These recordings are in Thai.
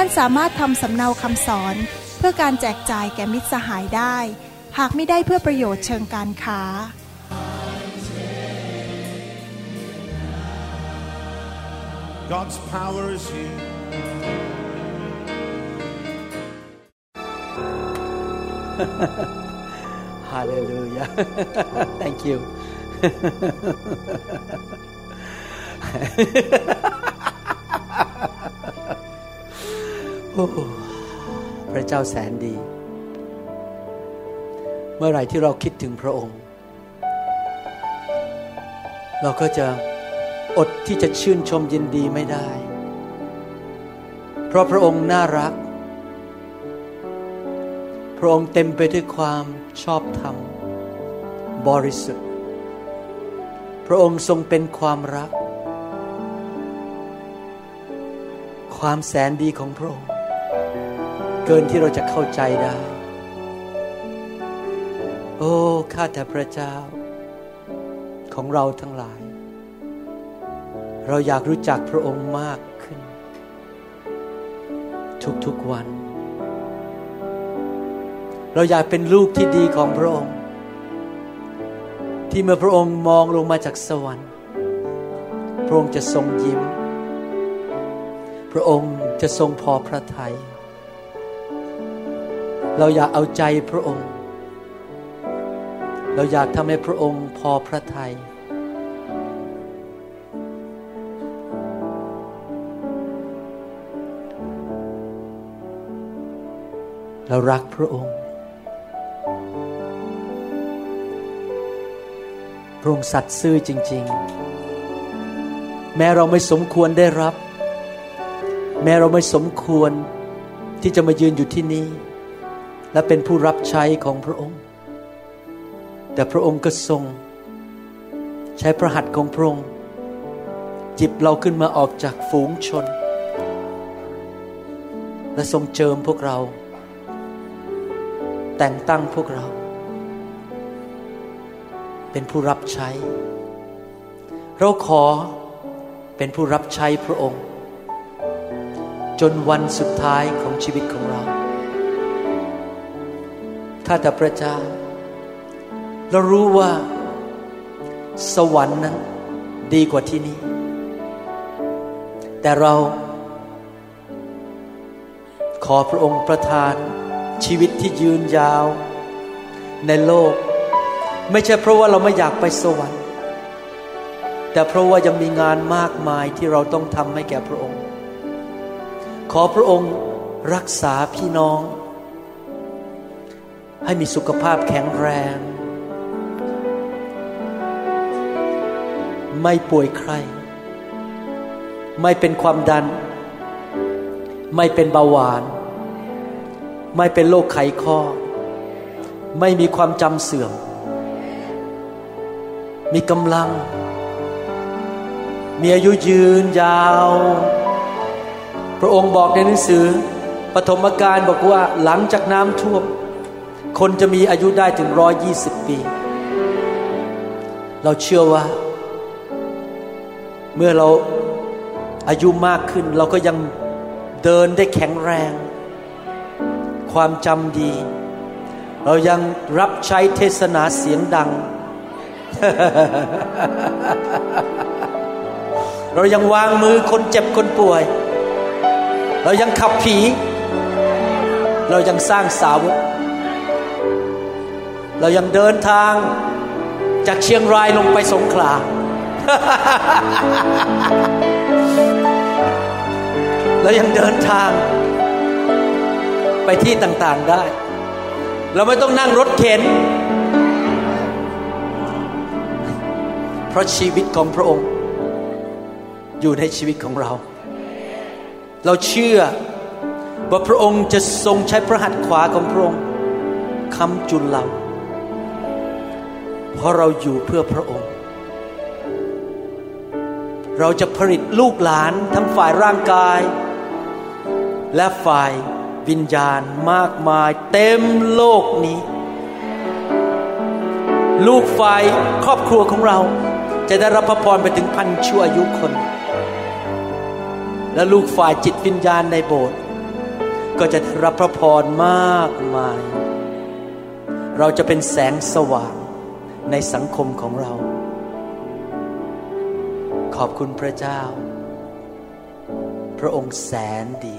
ท่านสามารถทำสำเนาคำสอน เพื่อการแจกจ่ายแก่มิตรสหายได้ หากไม่ได้เพื่อประโยชน์เชิงการค้า God's power is here. Hallelujah. Thank you. พระเจ้าแสนดี เมื่อไหร่ที่เราคิดถึงพระองค์ เราก็จะอดที่จะชื่นชมยินดีไม่ได้ เพราะพระองค์น่ารัก พระองค์เต็มไปด้วยความชอบธรรม บริสุทธิ์ พระองค์ทรงเป็นความรัก ความแสนดีของพระองค์ เกินที่เราจะเข้าใจได้ โอ้ ข้าแต่พระเจ้า ของเราทั้งหลาย เราอยากรู้จักพระองค์มากขึ้น ทุกๆวัน เราอยากเป็นลูกที่ดีของพระองค์ ที่เมื่อพระองค์มองลงมาจากสวรรค์ พระองค์จะทรงยิ้ม พระองค์จะทรงพอพระทยัย เราอยากเอาใจพระองค์ เราอยากทำให้พระองค์พอพระทยัยเรารักพระองค์ พระองค์สัตย์ซื่อจริง ๆ แม้เราไม่สมควรได้รับ แม้เราไม่สมควรที่จะมายืนอยู่ที่นี่ และเป็นผู้รับใช้ของพระองค์ แต่พระองค์ก็ทรง ใช้พระหัตถ์ของพระองค์ จิบเราขึ้นมาออกจากฝูงชน และทรงเจิมพวกเรา แต่งตั้งพวกเรา เป็นผู้รับใช้ เราขอเป็นผู้รับใช้พระองค์ จนวันสุดท้ายของชีวิตของเรา ข้าแต่พระเจ้า เรารู้ว่าสวรรค์นั้นดีกว่าที่นี่ แต่เราขอพระองค์ประทานชีวิตที่ยืนยาว ในโลก ไม่ใช่เพราะว่าเราไม่อยากไปสวรรค์ แต่เพราะว่ายังมีงานมากมายที่เราต้องทำให้แก่พระองค์ ขอพระองค์รักษาพี่น้อง ให้มีสุขภาพแข็งแรง ไม่ป่วยใคร ไม่เป็นความดัน ไม่เป็นเบาหวาน ไม่เป็นโรคไขข้อ ไม่มีความจำเสื่อม มีกำลัง มีอายุยืนยาว พระองค์บอกในหนังสือปฐมกาลบอกว่าหลังจากน้ำท่วม คนจะมีอายุได้ถึงร้อยยี่สิบปี เราเชื่อว่า เมื่อเราอายุมากขึ้น เราก็ยังเดินได้แข็งแรง ความจำดี เรายังรับใช้เทศนาเสียงดัง เรายังวางมือคนเจ็บคนป่วย เรายังขับผี เรายังสร้างสาวก เรายังเดินทางจากเชียงรายลงไปสงขลา เรายังเดินทางไปที่ต่างๆได้ เราไม่ต้องนั่งรถเข็น เพราะชีวิตของพระองค์ อยู่ในชีวิตของเรา เราเชื่อว่าพระองค์จะทรงใช้พระหัตถ์ขวาของพระองค์คำจุนเรา เพราะเราอยู่เพื่อพระองค์ เราจะผลิตลูกหลานทั้งฝ่ายร่างกาย และฝ่ายวิญญาณมากมายเต็มโลกนี้ ลูกฝ่ายครอบครัวของเราจะได้รับพระพรไปถึงพันชั่วอายุคน และลูกฝ่ายจิตวิญญาณในโบสถ์ก็จะได้รับพระพรมากมาย เราจะเป็นแสงสว่าง ในสังคมของเรา ขอบคุณพระเจ้า พระองค์แสนดี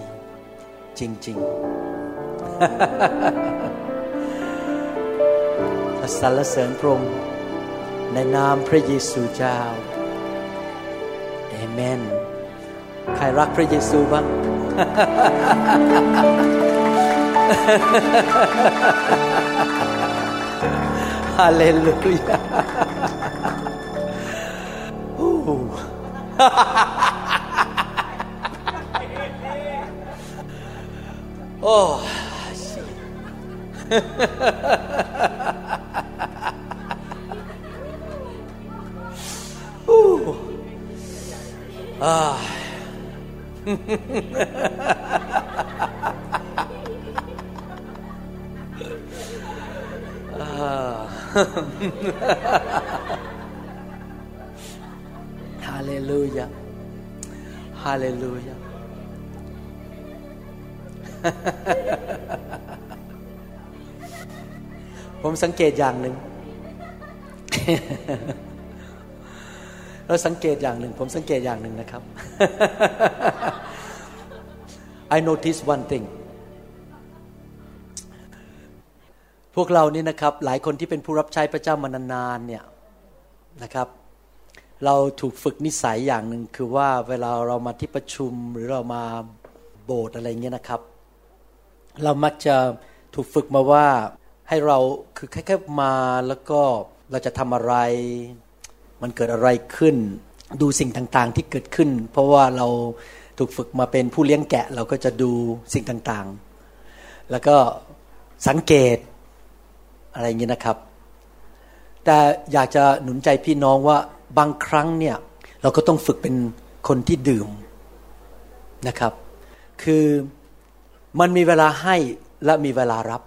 จริง ๆสรรเสริญพระองค์ในนามพระเยซูเจ้าเอเมน ใครรักพระเยซูบ้างฮาเลลูยาโอ้ โอ้โอ้อ่า ฮาเลลูยา ฮาเลลูยา ผมสังเกตอย่างหนึ่ง เราสังเกตอย่างหนึ่ง ผมสังเกตอย่างหนึ่งนะครับ I notice one thing วกเรานี่นะครับหลายคนที่เป็นผู้รับใช้พระเจ้ามานานๆเนี่ยนะครับ เราถูกฝึกนิสัยอย่างหนึ่งคือว่าเวลาเรามาที่ประชุมหรือเรามาโบสถ์อะไรเงี้ยนะครับ เรามักจะถูกฝึกมาว่าให้เราคือแค่ๆมาแล้วก็เราจะทำอะไร มันเกิดอะไรขึ้น ดูสิ่งต่างๆที่เกิดขึ้น เพราะว่าเราถูกฝึกมาเป็นผู้เลี้ยงแกะ เราก็จะดูสิ่งต่างๆ แล้วก็สังเกต อะไรอย่างนี้นะครับ แต่อยากจะหนุนใจพี่น้องว่าบางครั้งเนี่ยเราก็ต้องฝึกเป็นคนที่ดื่มนะครับ คือมันมีเวลาให้และมีเวลารับ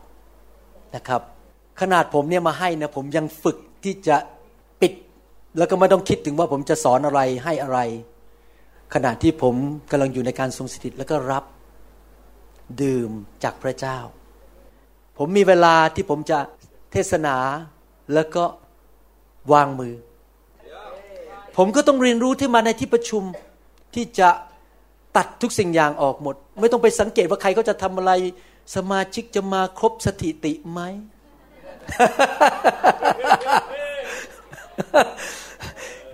นะครับ ขนาดผมเนี่ยมาให้นะผมยังฝึกที่จะปิด แล้วก็ไม่ต้องคิดถึงว่าผมจะสอนอะไรให้อะไร ขณะที่ผมกำลังอยู่ในการทรงสถิตแล้วก็รับดื่มจากพระเจ้า ผมมีเวลาที่ผมจะ เทศนาแล้วก็วางมือ ผมก็ต้องเรียนรู้ที่มาในที่ประชุมที่จะตัดทุกสิ่งอย่างออกหมด ไม่ต้องไปสังเกตว่าใครก็จะทำอะไรสมาชิกจะมาครบสถิติไหม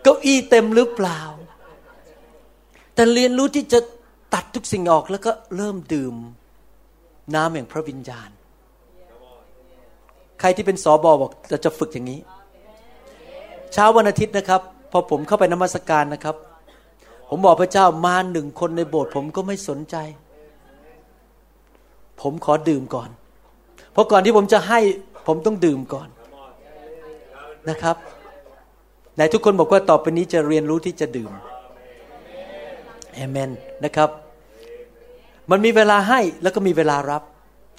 เก้าอี้เต็มหรือเปล่า แต่เรียนรู้ที่จะตัดทุกสิ่งออกแล้วก็เริ่มดื่ม น้ำแห่งพระวิญญาณ ใครที่เป็นสอบอบอกจะจะฝึกอย่างนี้ เช้าวันอาทิตย์นะครับ พอผมเข้าไปนมัสการนะครับ ผมบอกพระเจ้ามาหนึ่งคนในโบสถ์ผมก็ไม่สนใจ ผมขอดื่มก่อน เพราะก่อนที่ผมจะให้ผมต้องดื่มก่อนนะครับไหนทุกคนบอกว่าต่อไปนี้จะเรียนรู้ที่จะดื่มเอเมนนะครับ มันมีเวลาให้แล้วก็มีเวลารับ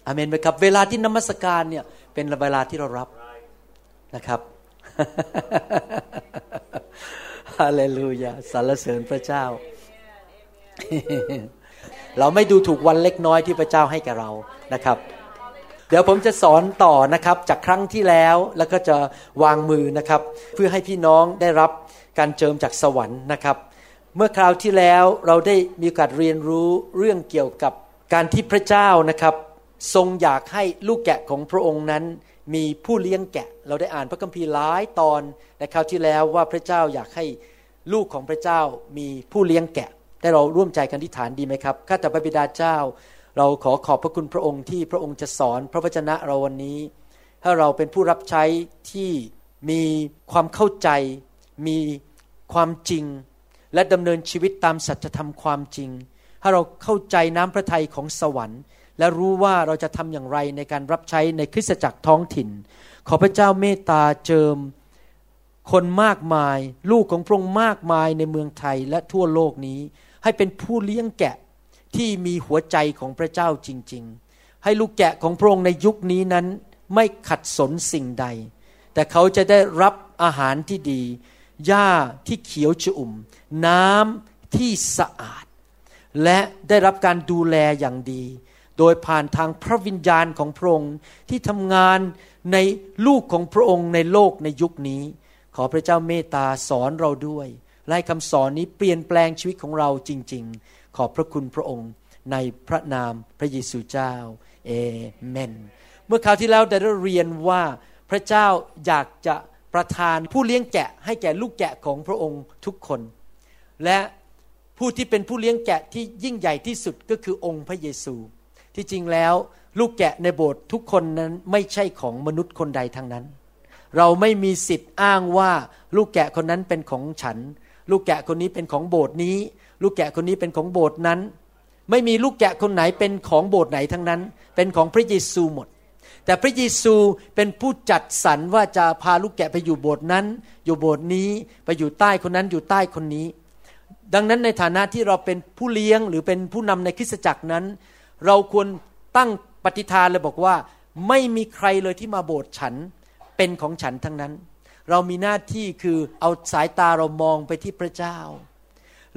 อเมนไหมครับ เวลาที่นมัสการเนี่ย เป็นเวลาที่เรารับนะครับฮาเลลูยาสรรเสริญพระเจ้า เราไม่ดูถูกวันเล็กน้อยที่พระเจ้าให้แก่เรานะครับ เดี๋ยวผมจะสอนต่อนะครับ จากครั้งที่แล้วแล้วก็จะวางมือนะครับ เพื่อให้พี่น้องได้รับการเจิมจากสวรรค์นะครับ เมื่อคราวที่แล้วเราได้มีโอกาสเรียนรู้เรื่องเกี่ยวกับการที่พระเจ้านะครับ ทรงอยากให้ลูกแกะของพระองค์นั้น มีผู้เลี้ยงแกะ เราได้อ่านพระคัมภีร์หลายตอนในคราวที่แล้วว่าพระเจ้าอยากให้ลูกของพระเจ้ามีผู้เลี้ยงแกะได้เราร่วมใจกันที่ฐานดีไหมครับข้าแต่พระบิดาเจ้า เราขอขอบพระคุณพระองค์ที่พระองค์จะสอนพระวจนะเราวันนี้ ถ้าเราเป็นผู้รับใช้ที่มีความเข้าใจ มีความจริง และดำเนินชีวิตตามสัจธรรมความจริง ถ้าเราเข้าใจน้ำพระทัยของสวรรค์ และรู้ว่าเราจะทำอย่างไรในการรับใช้ในคริสตจักรท้องถิ่น ขอพระเจ้าเมตตาเจิมคนมากมาย ลูกของพระองค์มากมายในเมืองไทยและทั่วโลกนี้ ให้เป็นผู้เลี้ยงแกะที่มีหัวใจของพระเจ้าจริง ๆ ให้ลูกแกะของพระองค์ในยุคนี้นั้นไม่ขัดสนสิ่งใด แต่เขาจะได้รับอาหารที่ดีหญ้าที่เขียวชุ่ม น้ำที่สะอาด และได้รับการดูแลอย่างดี โดยผ่านทางพระวิญญาณของพระองค์ที่ทำงานในลูกของพระองค์ในโลกในยุคนี้ ขอพระเจ้าเมตตาสอนเราด้วยและคำสอนนี้เปลี่ยนแปลงชีวิตของเราจริง ๆ ขอบพระคุณพระองค์ในพระนามพระเยซูเจ้าเอเมน เมื่อคราวที่แล้วได้เรียนว่าพระเจ้าอยากจะประทานผู้เลี้ยงแกะให้แก่ลูกแกะของพระองค์ทุกคน และผู้ที่เป็นผู้เลี้ยงแกะที่ยิ่งใหญ่ที่สุดก็คือองค์พระเยซู ที่จริงแล้วลูกแกะในโบสถ์ทุกคนนั้นไม่ใช่ของมนุษย์คนใดทั้งนั้น เราไม่มีสิทธิ์อ้างว่าลูกแกะคนนั้นเป็นของฉัน ลูกแกะคนนี้เป็นของโบสถ์นี้ ลูกแกะคนนี้เป็นของโบสถ์นั้น ไม่มีลูกแกะคนไหนเป็นของโบสถ์ไหนทั้งนั้น เป็นของพระเยซูหมด แต่พระเยซูเป็นผู้จัดสรรว่าจะพาลูกแกะไปอยู่โบสถ์นั้น อยู่โบสถ์นี้ไปอยู่ใต้คนนั้นอยู่ใต้คนนี้ ดังนั้นในฐานะที่เราเป็นผู้เลี้ยงหรือเป็นผู้นำในคริสตจักรนั้น เราควรตั้งปฏิฐานเลยบอกว่า ไม่มีใครเลยที่มาโบสถ์ฉันเป็นของฉันทั้งนั้น เรามีหน้าที่คือเอาสายตาเรามองไปที่พระเจ้า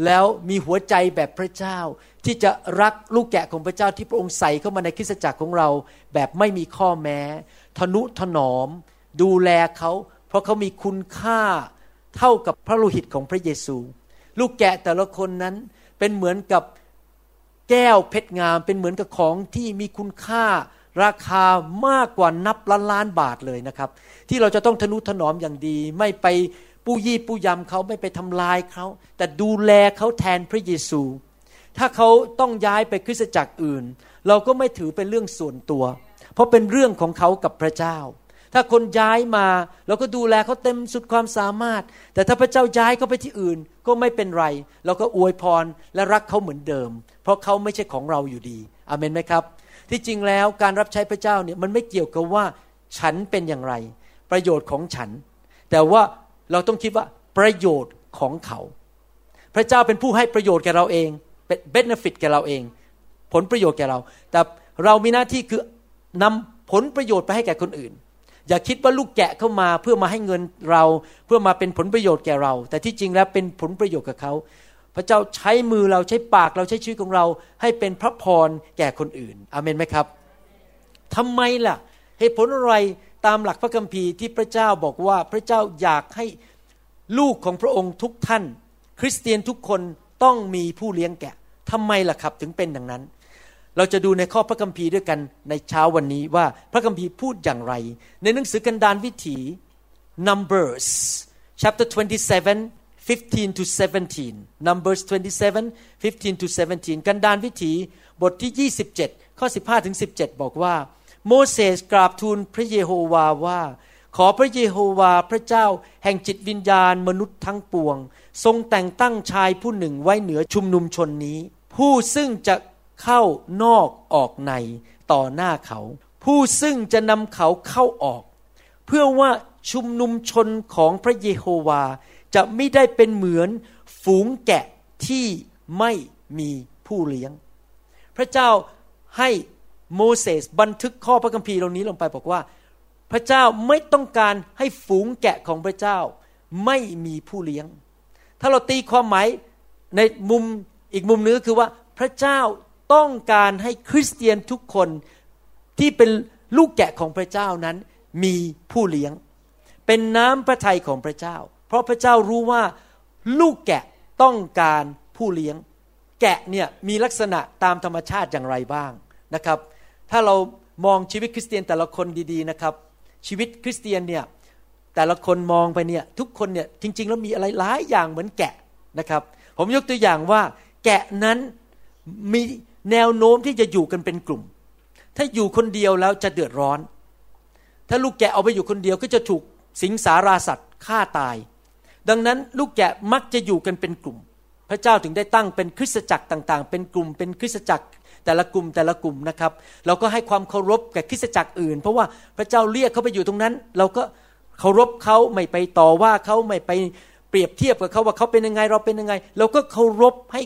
แล้วมีหัวใจแบบพระเจ้า ที่จะรักลูกแกะของพระเจ้าที่พระองค์ใส่เข้ามาในคริสตจักรของเรา แบบไม่มีข้อแม้ ทนุถนอม ดูแลเขา เพราะเขามีคุณค่าเท่ากับพระโลหิตของพระเยซู ลูกแกะแต่ละคนนั้นเป็นเหมือนกับ แก้วเพชรงามเป็นเหมือนกับของที่มีคุณค่าราคามากกว่านับล้านล้านบาทเลยนะครับ ที่เราจะต้องทนุถนอมอย่างดี ไม่ไปปู้ยี่ปู้ยำเขาไม่ไปทำลายเขาแต่ดูแลเขาแทนพระเยซู ถ้าเขาต้องย้ายไปคริสตจักรอื่น เราก็ไม่ถือเป็นเรื่องส่วนตัว เพราะเป็นเรื่องของเขากับพระเจ้า ถ้าคนย้ายมาเราก็ดูแลเขาเต็มสุดความสามารถ แต่ถ้าพระเจ้าย้ายเขาไปที่อื่นก็ไม่เป็นไร เราก็อวยพรและรักเขาเหมือนเดิม เพราะเขาไม่ใช่ของเราอยู่ดีอเมนไหมครับ ที่จริงแล้วการรับใช้พระเจ้าเนี่ยมันไม่เกี่ยวกับว่าฉันเป็นอย่างไร ประโยชน์ของฉัน แต่ว่าเราต้องคิดว่าประโยชน์ของเขา พระเจ้าเป็นผู้ให้ประโยชน์แก่เราเองเป็นเบนฟิตแก่เราเอง ผลประโยชน์แก่เรา แต่เรามีหน้าที่คือนำผลประโยชน์ไปให้แก่คนอื่น อย่าคิดว่าลูกแกะเข้ามาเพื่อมาให้เงินเรา เพื่อมาเป็นผลประโยชน์แก่เรา แต่ที่จริงแล้วเป็นผลประโยชน์กับเขา พระเจ้าใช้มือเราใช้ปากเราใช้ชีวิตของเรา ให้เป็นพระพรแก่คนอื่นอเมนไหมครับทำไมล่ะเหตุผลอะไรตามหลักพระคัมภีร์ที่พระเจ้าบอกว่าพระเจ้าอยากให้ลูกของพระองค์ทุกท่าน คริสเตียนทุกคนต้องมีผู้เลี้ยงแกะทำไมล่ะครับ ถึงเป็นอย่างนั้น เราจะดูในข้อพระคัมภีร์ด้วยกันในเช้าวันนี้ว่าพระคัมภีร์พูดอย่างไร ในหนังสือกันดารวิถี Numbers chapter 27 15 to 17 Numbers 27 15 to 17 กันดารวิถีบทที่ 27 ข้อ 15ถึง17 บอกว่า โมเสสกราบทูลพระเยโฮวาว่า ขอพระเยโฮวาพระเจ้า แห่งจิตวิญญาณมนุษย์ทั้งปวง ทรงแต่งตั้งชายผู้หนึ่งไว้เหนือชุมนุมชนนี้ ผู้ซึ่งจะ เข้านอกออกในต่อหน้าเขา ผู้ซึ่งจะนำเขาเข้าออก เพื่อว่าชุมนุมชนของพระเยโฮวาจะไม่ได้เป็นเหมือนฝูงแกะที่ไม่มีผู้เลี้ยง พระเจ้าให้โมเสสบันทึกข้อพระคัมภีร์เหล่านี้ลงไปบอกว่า พระเจ้าไม่ต้องการให้ฝูงแกะของพระเจ้าไม่มีผู้เลี้ยง ถ้าเราตีความหมายในมุมอีกมุมนึงก็คือว่าพระเจ้า ต้องการให้คริสเตียนทุกคนที่เป็นลูกแกะของพระเจ้านั้น มีผู้เลี้ยง เป็นน้ำพระทัยของพระเจ้า เพราะพระเจ้ารู้ว่าลูกแกะต้องการผู้เลี้ยง แกะเนี่ยมีลักษณะตามธรรมชาติอย่างไรบ้างนะครับ ถ้าเรามองชีวิตคริสเตียนแต่ละคนดีๆนะครับ ชีวิตคริสเตียนเนี่ยแต่ละคนมองไปเนี่ยทุกคนเนี่ยจริง ๆ แล้วมีอะไรหลายอย่างเหมือนแกะนะครับ ผมยกตัวอย่างว่า แกะนั้นมี แนวโน้มที่จะอยู่กันเป็นกลุ่ม ถ้าอยู่คนเดียวแล้วจะเดือดร้อน ถ้าลูกแกะเอาไปอยู่คนเดียวก็จะถูกสิงสาราสัตว์ฆ่าตาย ดังนั้นลูกแกะมักจะอยู่กันเป็นกลุ่ม พระเจ้าถึงได้ตั้งเป็นคริสตจักรต่างๆ เป็นกลุ่ม เป็นคริสตจักรแต่ละกลุ่มแต่ละกลุ่มนะครับ เราก็ให้ความเคารพแก่คริสตจักรอื่น เพราะว่าพระเจ้าเรียกเขาไปอยู่ตรงนั้น เราก็เคารพเขาไม่ไปต่อว่าเขาไม่ไปเปรียบเทียบกับเขาว่าเขาเป็นยังไงเราเป็นยังไง เราก็เคารพให้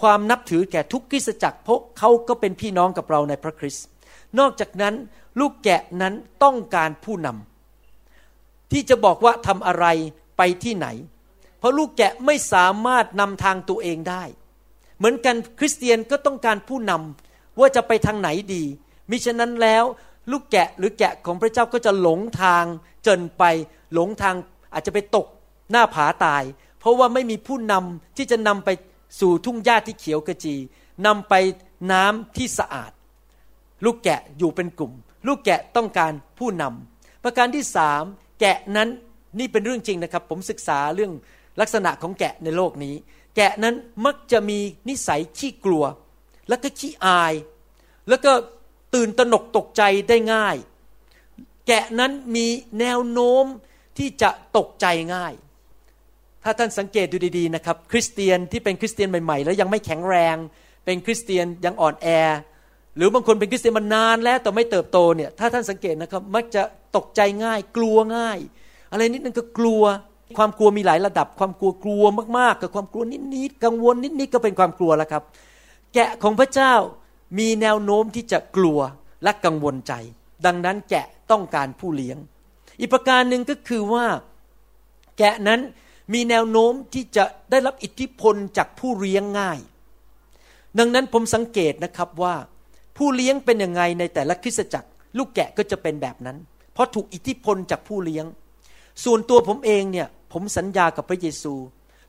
ความนับถือแก่ทุกคริสตจักรเพราะเขาก็เป็นพี่น้องกับเราในพระคริสต์นอกจากนั้นลูกแกะนั้นต้องการผู้นำที่จะบอกว่าทำอะไรไปที่ไหน เพราะลูกแกะไม่สามารถนำทางตัวเองได้ เหมือนกันคริสเตียนก็ต้องการผู้นำว่าจะไปทางไหนดีมิฉะนั้นแล้วลูกแกะหรือแกะของพระเจ้าก็จะหลงทางจนไปหลงทางอาจจะไปตกหน้าผาตาย เพราะว่าไม่มีผู้นำที่จะนำไป สู่ทุ่งหญ้าที่เขียวกระจีนำไปน้ำที่สะอาด ลูกแกะอยู่เป็นกลุ่ม ลูกแกะต้องการผู้นำประการที่สามแกะนั้นนี่เป็นเรื่องจริงนะครับ ผมศึกษาเรื่องลักษณะของแกะในโลกนี้ แกะนั้นมักจะมีนิสัยขี้กลัว แล้วก็ขี้อาย แล้วก็ตื่นตระหนกตกใจได้ง่าย แกะนั้นมีแนวโน้มที่จะตกใจง่าย ถ้าท่านสังเกตดูดีๆนะครับ คริสเตียนที่เป็นคริสเตียนใหม่ๆ แล้วยังไม่แข็งแรง เป็นคริสเตียนยังอ่อนแอ หรือบางคนเป็นคริสเตียนมานานแล้วแต่ไม่เติบโตเนี่ยถ้าท่านสังเกตนะครับมักจะตกใจง่าย กลัวง่าย อะไรนิดนึงก็กลัวความกลัวมีหลายระดับ ความกลัวกลัวมากๆ กับความกลัวนิดๆกังวลนิดๆก็เป็นความกลัวแล้วครับ แกะของพระเจ้ามีแนวโน้มที่จะกลัวและกังวลใจ ดังนั้นแกะต้องการผู้เลี้ยง อีกประการหนึ่งก็คือว่า แกะนั้น มีแนวโน้มที่จะได้รับอิทธิพลจากผู้เลี้ยงง่าย ดังนั้นผมสังเกตนะครับว่าผู้เลี้ยงเป็นยังไงในแต่ละคริสตจักร ลูกแกะก็จะเป็นแบบนั้น เพราะถูกอิทธิพลจากผู้เลี้ยง ส่วนตัวผมเองเนี่ยผมสัญญากับพระเยซู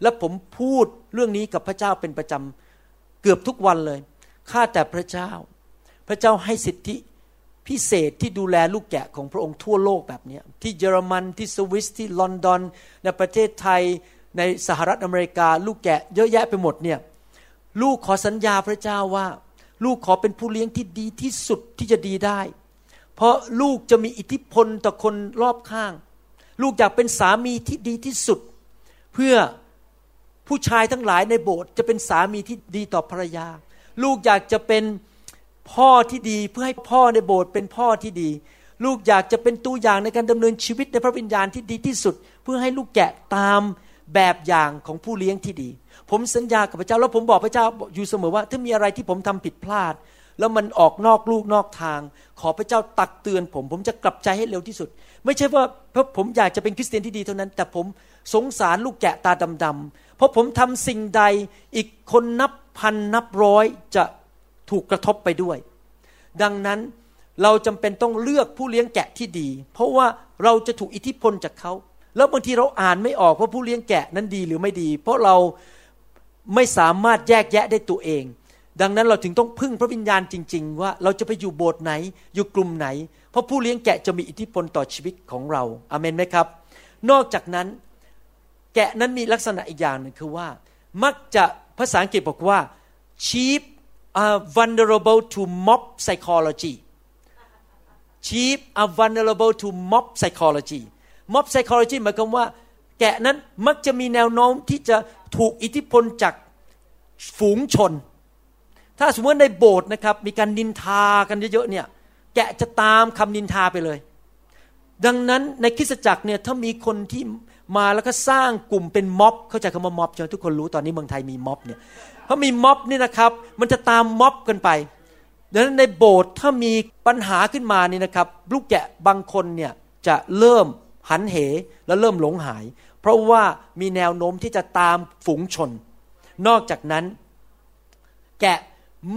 และผมพูดเรื่องนี้กับพระเจ้าเป็นประจำเกือบทุกวันเลยข้าแต่พระเจ้า พระเจ้าให้สิทธิ พิเศษที่ดูแลลูกแกะของพระองค์ทั่วโลกแบบนี้ที่เยอรมันที่สวิสที่ลอนดอน ในประเทศไทยในสหรัฐอเมริกา ลูกแกะเยอะแยะไปหมดเนี่ยลูกขอสัญญาพระเจ้าว่า ลูกขอเป็นผู้เลี้ยงที่ดีที่สุดที่จะดีได้ เพราะลูกจะมีอิทธิพลต่อคนรอบข้าง ลูกอยากเป็นสามีที่ดีที่สุด เพื่อผู้ชายทั้งหลายในโบสถ์จะเป็นสามีที่ดีต่อภรรยา ลูกอยากจะเป็น พ่อที่ดีเพื่อให้พ่อในโบสถ์เป็นพ่อที่ดี ลูกอยากจะเป็นตัวอย่างในการดำเนินชีวิตในพระวิญญาณที่ดีที่สุด เพื่อให้ลูกแกะตามแบบอย่างของผู้เลี้ยงที่ดี ผมสัญญากับพระเจ้าแล้วผมบอกพระเจ้าอยู่เสมอว่า ถ้ามีอะไรที่ผมทำผิดพลาด แล้วมันออกนอกลูกนอกทาง ขอพระเจ้าตักเตือนผม ผมจะกลับใจให้เร็วที่สุด ไม่ใช่ว่าเพราะผมอยากจะเป็นคริสเตียนที่ดีเท่านั้น แต่ผมสงสารลูกแกะตาดำๆเพราะผมทำสิ่งใดอีกคนนับพันนับร้อยจะ ถูกกระทบไปด้วย ดังนั้นเราจำเป็นต้องเลือกผู้เลี้ยงแกะที่ดี เพราะว่าเราจะถูกอิทธิพลจากเขา แล้วบางทีเราอ่านไม่ออกว่าผู้เลี้ยงแกะนั้นดีหรือไม่ดี เพราะเราไม่สามารถแยกแยะได้ตัวเอง ดังนั้นเราถึงต้องพึ่งพระวิญญาณจริง ๆ ว่าเราจะไปอยู่โบสถ์ไหน อยู่กลุ่มไหน เพราะผู้เลี้ยงแกะจะมีอิทธิพลต่อชีวิตของเราอาเมนไหมครับ นอกจากนั้นแกะนั้นมีลักษณะอีกอย่างหนึ่งคือว่า มักจะภาษาอังกฤษบอกว่า sheep are vulnerable to mob psychology sheep are vulnerable to mob psychology mob psychology หมายความว่า แกะนั้นมักจะมีแนวโน้มที่จะถูกอิทธิพลจากฝูงชน ถ้าสมมติในโบสถ์นะครับ มีการนินทากันเยอะๆเนี่ยแกะจะตามคำนินทาไปเลย ดังนั้นในคริสตจักรเนี่ยถ้ามีคนที่มาแล้วก็สร้างกลุ่มเป็นม็อบ เข้าใจคำว่าม็อบใช่ไหมทุกคนรู้ตอนนี้เมืองไทยมีม็อบเนี่ย เพราะมีม็อบนี่นะครับ มันจะตามม็อบกันไปดังนั้นในโบสถ์ถ้ามีปัญหาขึ้นมานี่นะครับ ลูกแกะบางคนเนี่ยจะเริ่มหันเหและเริ่มหลงหาย เพราะว่ามีแนวโน้มที่จะตามฝูงชน นอกจากนั้น แกะ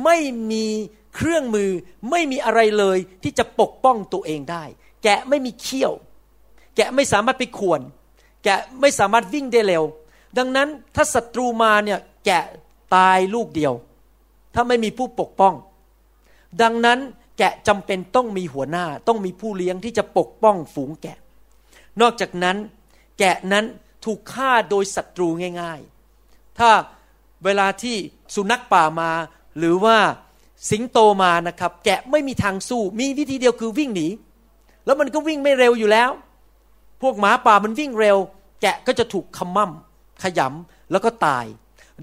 ไม่มีเครื่องมือไม่มีอะไรเลยที่จะปกป้องตัวเองได้ แกะไม่มีเขี้ยว แกะไม่สามารถไปข่วน แกะไม่สามารถวิ่งได้เร็ว ดังนั้นถ้าศัตรูมาเนี่ยแกะ ตายลูกเดียว ถ้าไม่มีผู้ปกป้อง ดังนั้นแกะจำเป็นต้องมีหัวหน้า ต้องมีผู้เลี้ยงที่จะปกป้องฝูงแกะ นอกจากนั้น แกะนั้นถูกฆ่าโดยศัตรูง่าย ๆ ถ้าเวลาที่สุนัขป่ามาหรือว่าสิงโตมานะครับ แกะไม่มีทางสู้ มีวิธีเดียวคือวิ่งหนี แล้วมันก็วิ่งไม่เร็วอยู่แล้ว พวกหมาป่ามันวิ่งเร็ว แกะก็จะถูกขมั่มขยำแล้วก็ตาย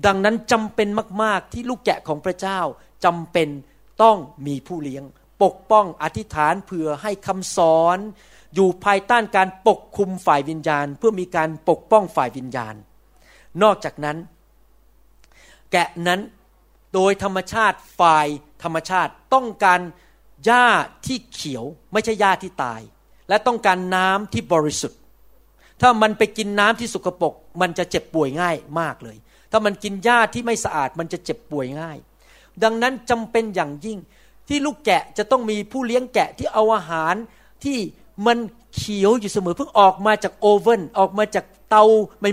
ดังนั้นจำเป็นมาก ๆ ที่ลูกแกะของพระเจ้าจำเป็นต้องมีผู้เลี้ยง ปกป้องอธิษฐานเผื่อให้คำสอน อยู่ภายใต้การปกคุมฝ่ายวิญญาณ เพื่อมีการปกป้องฝ่ายวิญญาณ นอกจากนั้น แกะนั้นโดยธรรมชาติฝ่ายธรรมชาติต้องการหญ้าที่เขียวไม่ใช่หญ้าที่ตาย และต้องการน้ำที่บริสุทธิ์ ถ้ามันไปกินน้ำที่สกปรกมันจะเจ็บป่วยง่ายมากเลย ถ้ามันกินหญ้าที่ไม่สะอาดมันจะเจ็บป่วยง่าย ดังนั้นจำเป็นอย่างยิ่งที่ลูกแกะจะต้องมีผู้เลี้ยงแกะที่เอาอาหารที่มันเขียวอยู่เสมอเพิ่งออกมาจากโอเว่นออกมาจากเตา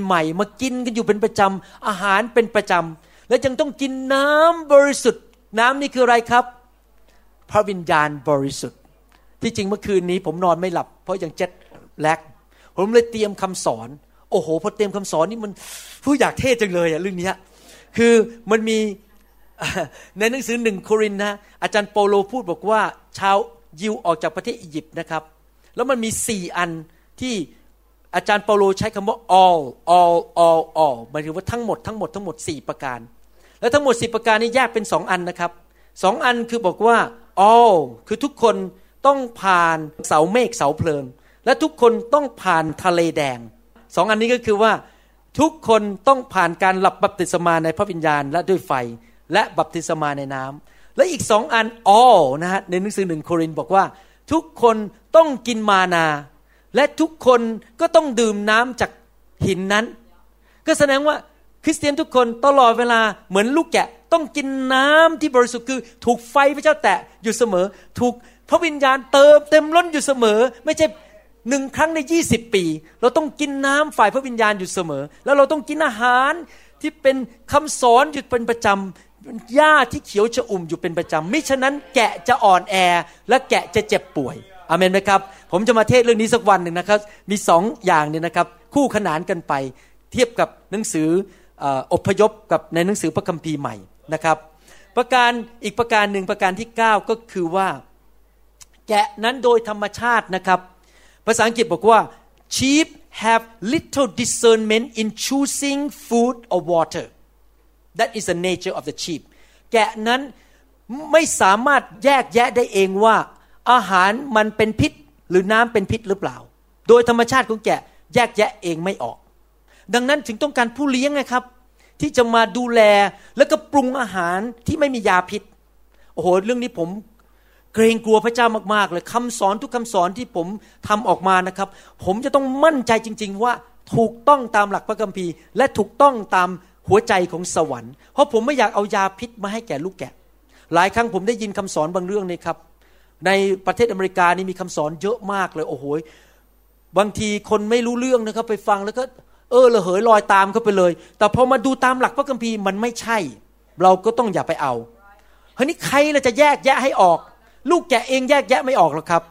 ใหม่ๆ มากินกันอยู่เป็นประจำอาหารเป็นประจำและจึงต้องกินน้ำบริสุทธิ์ น้ำนี่คืออะไรครับ พระวิญญาณบริสุทธิ์ ที่จริงเมื่อคืนนี้ผมนอนไม่หลับ เพราะยังเจ็ดแลกผมเลยเตรียมคำสอน โอ้โหพอเตรียมคำสอนนี่มันผู้อยากเทศจังเลยอะเรื่องนี้คือมันมีในหนังสือหนึ่งโครินนะอาจารย์โปโลพูดบอกว่า ชาวยิวออกจากประเทศอียิปต์นะครับ แล้วมันมีสี่อันที่อาจารย์เปาโลใช้คำว่า all all all all หมายถึงว่าทั้งหมดทั้งหมดทั้งหมดสี่ประการ แล้วทั้งหมดสี่ประการนี้แยกเป็นสองอันนะครับสองอันคือบอกว่า all คือทุกคนต้องผ่านเสาเมฆเสาเพลิง และทุกคนต้องผ่านทะเลแดง สองอันนี้ก็คือว่าทุกคนต้องผ่านการหลับบัพติศมาในพระวิญญาณและด้วยไฟ และบัพติศมาในน้ำและอีกสองอัน all นะฮะในหนังสือหนึ่งโครินบอกว่า ทุกคนต้องกินมานา และทุกคนก็ต้องดื่มน้ำจากหินนั้น ก็แสดงว่าคริสเตียนทุกคนตลอดเวลาเหมือนลูกแกะต้องกินน้ำที่บริสุทธิ์คือถูกไฟพระเจ้าแตะอยู่เสมอ ถูกพระวิญญาณเติมเต็มล้นอยู่เสมอ ไม่ใช่ หนึ่งครั้งในยี่สิบปี เราต้องกินน้ำฝ่ายพระวิญญาณอยู่เสมอ แล้วเราต้องกินอาหารที่เป็นคำสอนอยู่เป็นประจำหญ้าที่เขียวชอุ่มอยู่เป็นประจำมิฉะนั้นแกะจะอ่อนแอ และแกะจะเจ็บป่วยอเมนไหมครับ ผมจะมาเทศเรื่องนี้สักวันหนึ่งนะครับ มีสองอย่างเนี่ยนะครับ คู่ขนานกันไป เทียบกับหนังสืออพยพกับในหนังสือพระคัมภีร์ใหม่นะครับ ประการอีกประการหนึ่งประการที่ 9 ก็คือว่า แกะนั้นโดยธรรมชาตินะครับ ภาษาอังกฤษบอกว่า sheep have little discernment in choosing food or water that is the nature of the sheep แกะนั้นไม่สามารถแยกแยะได้เองว่า อาหารมันเป็นพิษหรือน้ำเป็นพิษหรือเปล่า โดยธรรมชาติของแกะแยกแยะเองไม่ออก ดังนั้นถึงต้องการผู้เลี้ยงนะครับ ที่จะมาดูแลแล้วก็ปรุงอาหารที่ไม่มียาพิษโอ้โหเรื่องนี้ผม เกรงกลัวพระเจ้ามากๆเลยคำสอนทุกคำสอนที่ผมทำออกมานะครับ ผมจะต้องมั่นใจจริง ๆ ว่าถูกต้องตามหลักพระคัมภีร์ และถูกต้องตามหัวใจของสวรรค์ เพราะผมไม่อยากเอายาพิษมาให้แก่ลูกแกะ หลายครั้งผมได้ยินคำสอนบางเรื่องนี่ครับ ในประเทศอเมริกานี่มีคำสอนเยอะมากเลยโอ้โหบางทีคนไม่รู้เรื่องนะครับไปฟังแล้วก็เออระเหยลอยตามเข้าไปเลย แต่พอมาดูตามหลักพระคัมภีร์มันไม่ใช่ เราก็ต้องอย่าไปเอาเฮ้ยนี่ใครเราจะแยกแยะให้ออก ลูกแกะเองแยกแยะไม่ออกหรอกครับ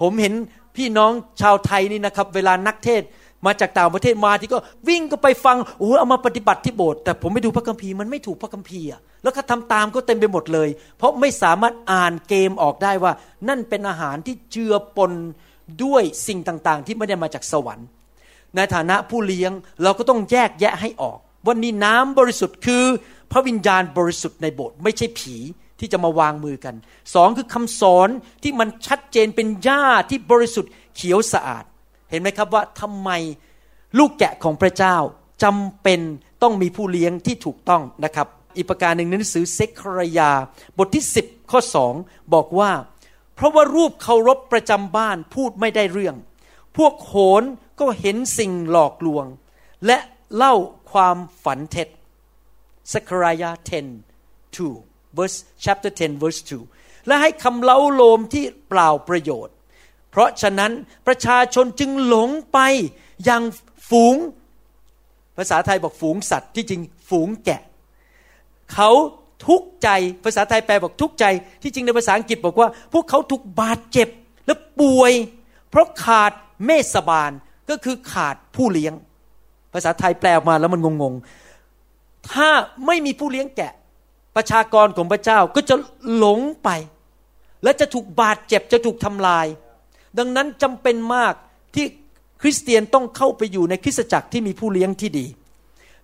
ผมเห็นพี่น้องชาวไทยนี่นะครับ เวลานักเทศมาจากต่างประเทศมาที่ก็วิ่งก็ไปฟังโอ้เอามาปฏิบัติที่โบสถ์แต่ผมไม่ดูพระคัมภีร์มันไม่ถูกพระคัมภีร์แล้วก็ทำตามก็เต็มไปหมดเลย เพราะไม่สามารถอ่านเกมออกได้ว่า นั่นเป็นอาหารที่เจือปนด้วยสิ่งต่างๆ ที่ไม่ได้มาจากสวรรค์ ในฐานะผู้เลี้ยงเราก็ต้องแยกแยะให้ออกว่านี่น้ำบริสุทธิ์คือ พระวิญญาณบริสุทธิ์ในโบสถ์ไม่ใช่ผี ที่จะมาวางมือกันสองคือคำสอนที่มันชัดเจนเป็นหญ้าที่บริสุทธิ์เขียวสะอาด เห็นไหมครับว่าทำไมลูกแกะของพระเจ้าจำเป็นต้องมีผู้เลี้ยงที่ถูกต้องนะครับ อีกประการหนึ่งในหนังสือเซครยา บทที่ 10 ข้อสองบอกว่า เพราะว่ารูปเคารพประจำบ้านพูดไม่ได้เรื่อง พวกโขนก็เห็นสิ่งหลอกลวง และเล่าความฝันเท็จ Zechariah 10 2 verse chapter 10 verse 2 และให้คำเล่าโลมที่เปล่าประโยชน์ เพราะฉะนั้นประชาชนจึงหลงไปอย่างฝูง ภาษาไทยบอกฝูงสัตว์ที่จริงฝูงแกะ เขาทุกใจภาษาไทยแปลบอกทุกใจที่จริงในภาษาอังกฤษบอกว่า พวกเขาถูกบาดเจ็บและป่วย เพราะขาดเมสบาลก็คือขาดผู้เลี้ยง ภาษาไทยแปลออกมาแล้วมันงงๆ ถ้าไม่มีผู้เลี้ยงแกะ ประชากรของพระเจ้าก็จะหลงไป และจะถูกบาดเจ็บจะถูกทำลาย ดังนั้นจำเป็นมากที่คริสเตียนต้องเข้าไปอยู่ในคริสตจักรที่มีผู้เลี้ยงที่ดี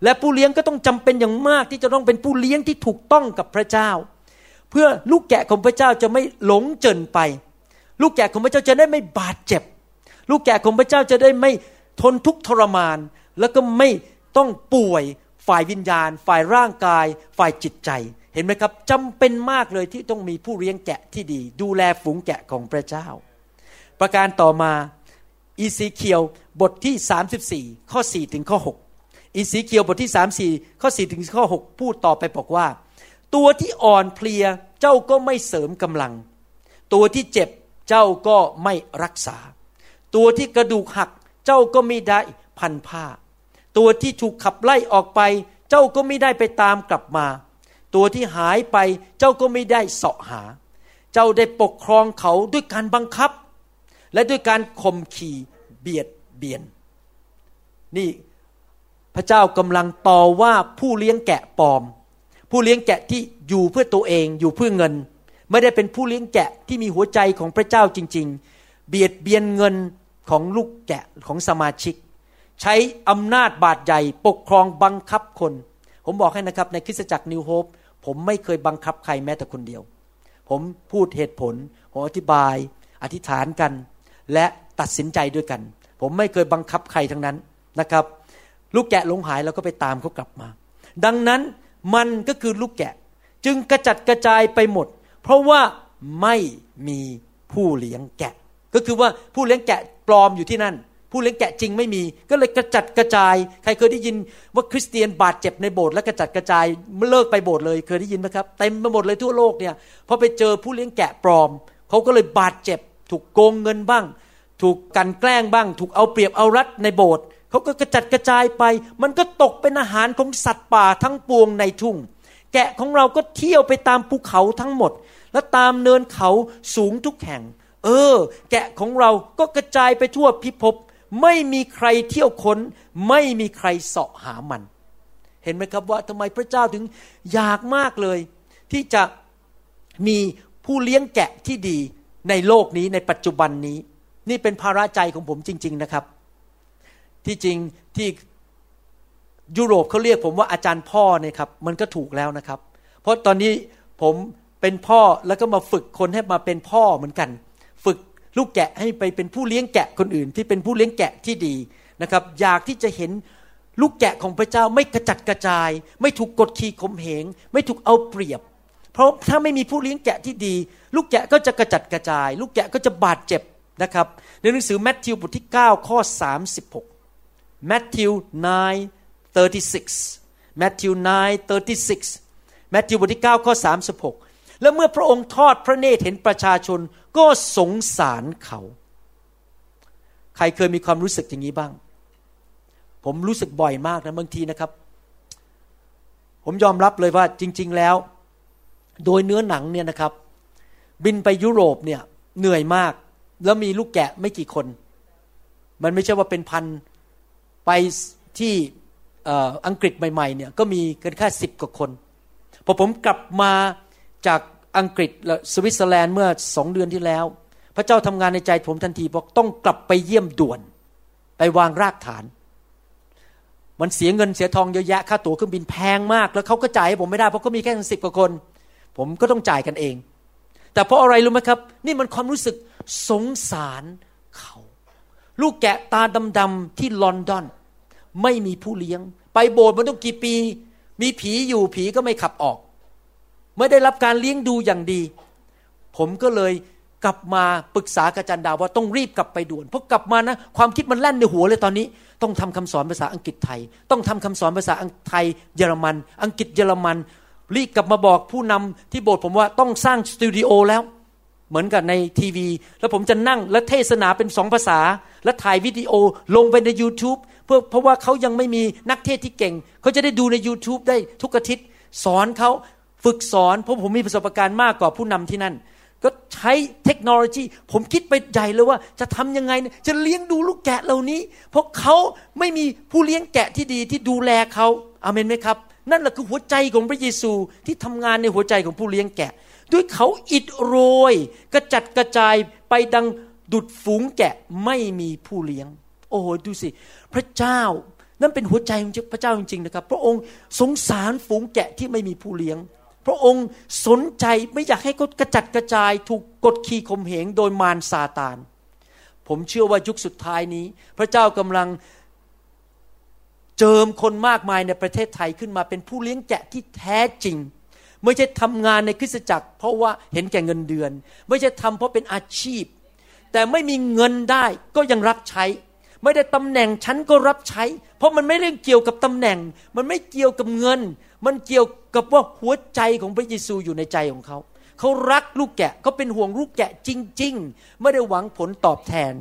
และผู้เลี้ยงก็ต้องจำเป็นอย่างมากที่จะต้องเป็นผู้เลี้ยงที่ถูกต้องกับพระเจ้า เพื่อลูกแกะของพระเจ้าจะไม่หลงเจินไป ลูกแกะของพระเจ้าจะได้ไม่บาดเจ็บ ลูกแกะของพระเจ้าจะได้ไม่ทนทุกข์ทรมาน แล้วก็ไม่ต้องป่วยฝ่ายวิญญาณ ฝ่ายร่างกาย ฝ่ายจิตใจ เห็นไหมครับจำเป็นมากเลยที่ต้องมีผู้เลี้ยงแกะที่ดี ดูแลฝูงแกะของพระเจ้า ประการต่อมาอีสีเคียวบทที่ 34 ข้อ 4 ถึงข้อ 6 อีสีเคียวบทที่ 34 ข้อ 4 ถึงข้อ 6 พูดต่อไปบอกว่า ตัวที่อ่อนเพลียเจ้าก็ไม่เสริมกำลัง ตัวที่เจ็บเจ้าก็ไม่รักษา ตัวที่กระดูกหักเจ้าก็ไม่ได้พันผ้า ตัวที่ถูกขับไล่ออกไป เจ้าก็ไม่ได้ไปตามกลับมา ตัวที่หายไปเจ้าก็ไม่ได้เสาะหา เจ้าได้ปกครองเขาด้วยการบังคับ และด้วยการข่มขี่เบียดเบียน นี่พระเจ้ากำลังต่อว่าผู้เลี้ยงแกะปลอม ผู้เลี้ยงแกะที่อยู่เพื่อตัวเองอยู่เพื่อเงิน ไม่ได้เป็นผู้เลี้ยงแกะที่มีหัวใจของพระเจ้าจริง ๆ เบียดเบียนเงินของลูกแกะของสมาชิก ใช้อำนาจบาดใหญ่ปกครองบังคับคน ผมบอกให้นะครับในคริสตจักรนิวโฮป ผมไม่เคยบังคับใครแม้แต่คนเดียว ผมพูดเหตุผลผมอธิบาย อธิษฐานกัน และตัดสินใจด้วยกัน ผมไม่เคยบังคับใครทั้งนั้นนะครับ ลูกแกะหลงหายแล้วก็ไปตามเขากลับมา ดังนั้นมันก็คือลูกแกะ จึงกระจัดกระจายไปหมด เพราะว่าไม่มีผู้เลี้ยงแกะ ก็คือว่าผู้เลี้ยงแกะปลอมอยู่ที่นั่น ผู้เลี้ยงแกะจริงไม่มี ก็เลยกระจัดกระจาย ใครเคยได้ยินว่าคริสเตียนบาดเจ็บในโบสถ์และกระจัดกระจายเลิกไปโบสถ์เลยเคยได้ยินไหมครับเต็มไปหมดเลยทั่วโลกเนี่ยพอไปเจอผู้เลี้ยงแกะปลอมเขาก็เลยบาดเจ็บ ถูกโกงเงินบ้าง ถูกกันแกล้งบ้าง ถูกเอาเปรียบเอารัดในโบสถ์เขาก็กระจัดกระจายไป มันก็ตกเป็นอาหารของสัตว์ป่าทั้งปวงในทุ่ง แกะของเราก็เที่ยวไปตามภูเขาทั้งหมด และตามเนินเขาสูงทุกแห่ง เออ แกะของเราก็กระจายไปทั่วพิภพ ไม่มีใครเที่ยวค้น ไม่มีใครเสาะหามัน เห็นไหมครับว่าทำไมพระเจ้าถึงอยากมากเลย ที่จะมีผู้เลี้ยงแกะที่ดีในโลกนี้ในปัจจุบันนี้ นี่เป็นภาระใจของผมจริง ๆนะครับ ที่จริงที่ยุโรปเขาเรียกผมว่าอาจารย์พ่อเนี่ยครับมันก็ถูกแล้วนะครับ เพราะตอนนี้ผมเป็นพ่อแล้วก็มาฝึกคนให้มาเป็นพ่อเหมือนกัน ฝึก ลูกแกะให้ไปเป็นผู้เลี้ยงแกะคนอื่น ที่เป็นผู้เลี้ยงแกะที่ดีนะครับ อยากที่จะเห็นลูกแกะของพระเจ้าไม่กระจัดกระจาย ไม่ถูกกดขี่ข่มเหง ไม่ถูกเอาเปรียบ เพราะถ้าไม่มีผู้เลี้ยงแกะที่ดี ลูกแกะก็จะกระจัดกระจาย ลูกแกะก็จะบาดเจ็บนะครับ ในหนังสือแมทธิวบทที่ 9 ข้อ 36แมทธิว9 36 Matthew 9 36 Matthew บทที่ 9 ข้อ 36 แล้วเมื่อพระองค์ทอดพระเนตรเห็นประชาชนก็สงสารเขา ใครเคยมีความรู้สึกอย่างนี้บ้าง ผมรู้สึกบ่อยมากนะบางทีนะครับ ผมยอมรับเลยว่าจริง ๆแล้ว โดยเนื้อหนังเนี่ยนะครับ บินไปยุโรปเนี่ยเหนื่อยมาก แล้วมีลูกแกะไม่กี่คน มันไม่ใช่ว่าเป็นพันไปที่อังกฤษใหม่ๆเนี่ยก็มีกันแค่สิบกว่าคนพอผมกลับมา จากอังกฤษและสวิตเซอร์แลนด์เมื่อสองเดือนที่แล้ว พระเจ้าทำงานในใจผมทันทีบอกต้องกลับไปเยี่ยมด่วน ไปวางรากฐาน มันเสียเงินเสียทองเยอะแยะค่าตั๋วเครื่องบินแพงมาก แล้วเขาก็จ่ายให้ผมไม่ได้เพราะเขามีแค่สิบกว่าคน ผมก็ต้องจ่ายกันเอง แต่เพราะอะไรรู้ไหมครับ นี่มันความรู้สึกสงสารเขา ลูกแกะตาดำๆที่ลอนดอน ไม่มีผู้เลี้ยง ไปโบสถ์มันต้องกี่ปี มีผีอยู่ผีก็ไม่ขับออก ไม่ได้รับการเลี้ยงดูอย่างดี ผมก็เลยกลับมาปรึกษากับจันดาว่าต้องรีบกลับไปด่วนเพราะกลับมานะความคิดมันแล่นในหัวเลยตอนนี้ ต้องทำคำสอนภาษาอังกฤษไทย ต้องทำคำสอนภาษาอังไทยเยอรมัน อังกฤษเยอรมัน รีบกลับมาบอกผู้นำที่โบสถ์ผมว่าต้องสร้างสตูดิโอแล้วเหมือนกับในทีวี แล้วผมจะนั่งและเทศนาเป็นสองภาษา และถ่ายวิดีโอลงไปใน YouTube เพื่อเพราะว่าเขายังไม่มีนักเทศที่เก่ง เขาจะได้ดูใน YouTube ได้ทุกอาทิตย์ สอนเขา ฝึกสอนเพราะผมมีประสบการณ์มากกว่าผู้นำที่นั่น ก็ใช้เทคโนโลยี ผมคิดไปใหญ่เลยว่า จะทำยังไงจะเลี้ยงดูลูกแกะเหล่านี้ เพราะเขาไม่มีผู้เลี้ยงแกะที่ดีที่ดูแลเขาอาเมนไหมครับ นั่นแหละคือหัวใจของพระเยซูที่ทำงานในหัวใจของผู้เลี้ยงแกะ ด้วยเขาอิดโรย กระจัดกระจายไปดังดุดฝูงแกะไม่มีผู้เลี้ยง โอ้โหดูสิ พระเจ้านั่นเป็นหัวใจของพระเจ้าจริงๆนะครับ พระองค์สงสารฝูงแกะที่ไม่มีผู้เลี้ยง พระองค์สนใจไม่อยากให้เขากระจัดกระจายถูกกดขี่ข่มเหงโดยมารซาตาน ผมเชื่อว่ายุคสุดท้ายนี้ พระเจ้ากำลังเจิมคนมากมายในประเทศไทยขึ้นมาเป็นผู้เลี้ยงแกะที่แท้จริง ไม่ใช่ทำงานในคริสตจักร เพราะว่าเห็นแก่เงินเดือน ไม่ใช่ทำเพราะเป็นอาชีพ แต่ไม่มีเงินได้ก็ยังรับใช้ ไม่ได้ตำแหน่งฉันก็รับใช้ เพราะมันไม่เรื่องเกี่ยวกับตำแหน่ง มันไม่เกี่ยวกับเงิน มันเกี่ยวกับว่าหัวใจของพระเยซูอยู่ในใจของเขา เขารักลูกแกะเขาเป็นห่วงลูกแกะจริง ๆ ไม่ได้หวังผลตอบแทน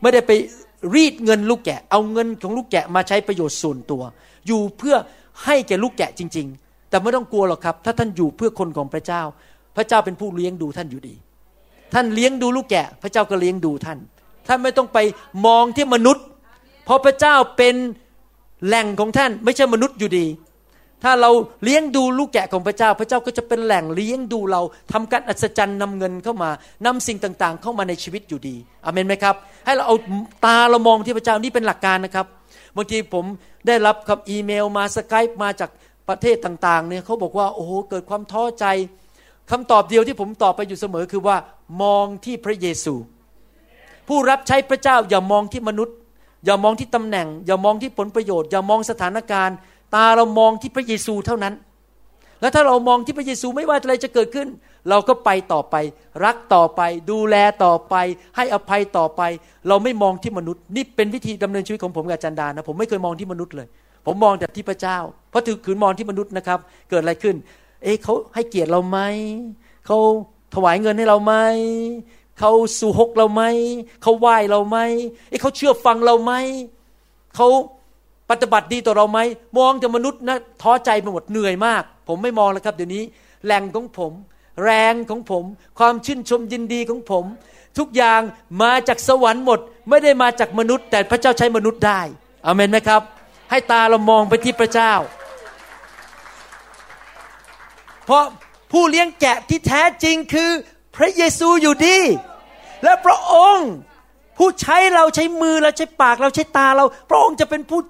ไม่ได้ไปรีดเงินลูกแกะ เอาเงินของลูกแกะมาใช้ประโยชน์ส่วนตัว อยู่เพื่อให้แก่ลูกแกะจริง ๆ แต่ไม่ต้องกลัวหรอกครับ ถ้าท่านอยู่เพื่อคนของพระเจ้า พระเจ้าเป็นผู้เลี้ยงดูท่านอยู่ดี ท่านเลี้ยงดูลูกแกะ พระเจ้าก็เลี้ยงดูท่าน ท่านไม่ต้องไปมองที่มนุษย์ เพราะพระเจ้าเป็นแหล่งของท่านไม่ใช่มนุษย์อยู่ดี ถ้าเราเลี้ยงดูลูกแกะของพระเจ้า พระเจ้าก็จะเป็นแหล่งเลี้ยงดูเราทำการอัศจรรย์นำเงินเข้ามานำสิ่งต่างๆ เข้ามาในชีวิตอยู่ดีอเมนไหมครับ ให้เราเอาตาเรามองที่พระเจ้านี่เป็นหลักการนะครับบางทีผมได้รับคำอีเมลมาสกายมาจากประเทศต่างๆเนี่ยเขาบอกว่าโอ้โหเกิดความท้อใจคำตอบเดียวที่ผมตอบไปอยู่เสมอคือว่ามองที่พระเยซู ผู้รับใช้พระเจ้าอย่ามองที่มนุษย์ อย่ามองที่ตำแหน่ง อย่ามองที่ผลประโยชน์ อย่ามองสถานการณ์ ตาเรามองที่พระเยซูเท่านั้น แล้วถ้าเรามองที่พระเยซูไม่ว่าอะไรจะเกิดขึ้น เราก็ไปต่อไป รักต่อไป ดูแลต่อไป ให้อภัยต่อไป เราไม่มองที่มนุษย์ นี่เป็นวิธีดำเนินชีวิตของผมกับจันดานะผมไม่เคยมองที่มนุษย์เลย ผมมองแต่ที่พระเจ้า เพราะถือขืนมองที่มนุษย์นะครับ เกิดอะไรขึ้น เอ๊ะเขาให้เกียรติเราไหมเขาถวายเงินให้เราไหมเขาสู่หกเราไหมเขาไหว้เราไหมเอ้เขาเชื่อฟังเราไหมเขา ปฏิบัติดีต่อเราไหมมองแต่มนุษย์นะท้อใจไปหมดเหนื่อยมาก ผมไม่มองแล้วครับเดี๋ยวนี้แหล่งของผม แรงของผม ความชื่นชมยินดีของผม ทุกอย่างมาจากสวรรค์หมด ไม่ได้มาจากมนุษย์ แต่พระเจ้าใช้มนุษย์ได้อเมนไหมครับ ให้ตาเรามองไปที่พระเจ้า เพราะผู้เลี้ยงแกะที่แท้จริงคือพระเยซูอยู่ดี และพระองค์ผู้ใช้เราใช้มือเราใช้ปากเราใช้ตาเรา พระองค์จะเป็นผู้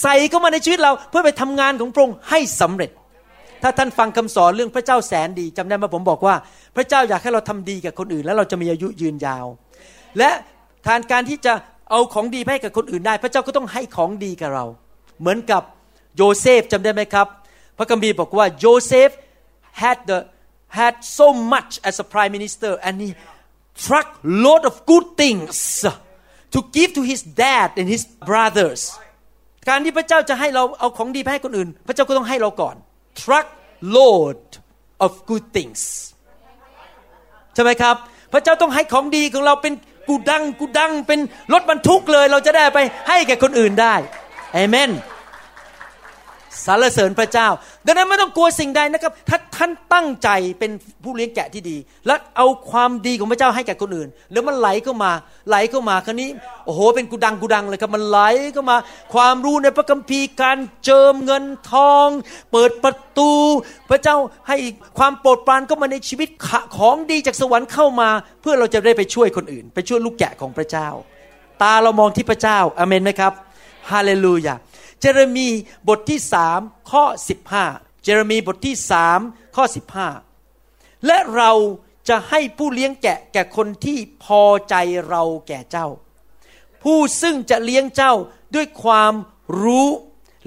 ใส่เข้ามาในชีวิตเราเพื่อไปทำงานของพระองค์ให้สำเร็จ ถ้าท่านฟังคำสอนเรื่องพระเจ้าแสนดีจำได้ไหมผมบอกว่า พระเจ้าอยากให้เราทำดีกับคนอื่น แล้วเราจะมีอายุยืนยาว และทานการที่จะเอาของดีให้กับคนอื่นได้ พระเจ้าก็ต้องให้ของดีกับเรา เหมือนกับโยเซฟจำได้ไหมครับ พระคัมภีร์บอกว่าโยเซฟ had the had so much as a prime minister and he truck load of good things to give to his dad and his brothers การที่พระเจ้าจะให้เราเอาของดีไปให้คนอื่น พระเจ้าก็ต้องให้เราก่อน truck load of good things ใช่ไหมครับ พระเจ้าต้องให้ของดีของเราเป็นกูดังกูดังเป็นรถบรรทุกเลย เราจะได้ไปให้แก่คนอื่นได้เอเมน สรรเสริญพระเจ้า ดังนั้นไม่ต้องกลัวสิ่งใดนะครับ ถ้าท่านตั้งใจเป็นผู้เลี้ยงแกะที่ดี และเอาความดีของพระเจ้าให้แก่คนอื่น แล้วมันไหลเข้ามา ไหลเข้ามาคราวนี้โอ้โห เป็นกูดังกูดังเลยครับมันไหลเข้ามา ความรู้ในพระคัมภีร์การเจิมเงินทอง เปิดประตู พระเจ้าให้ความโปรดปรานเข้ามาในชีวิตของดีจากสวรรค์เข้ามา เพื่อเราจะได้ไปช่วยคนอื่น ไปช่วยลูกแกะของพระเจ้า ตาเรามองที่พระเจ้าอเมนไหมครับฮาเลลูยา เจเรมีบทที่สามข้อสิบห้าเจเรมีบทที่สามข้อสิบห้าและเราจะให้ผู้เลี้ยงแกะแก่คนที่พอใจเราแก่เจ้า ผู้ซึ่งจะเลี้ยงเจ้าด้วยความรู้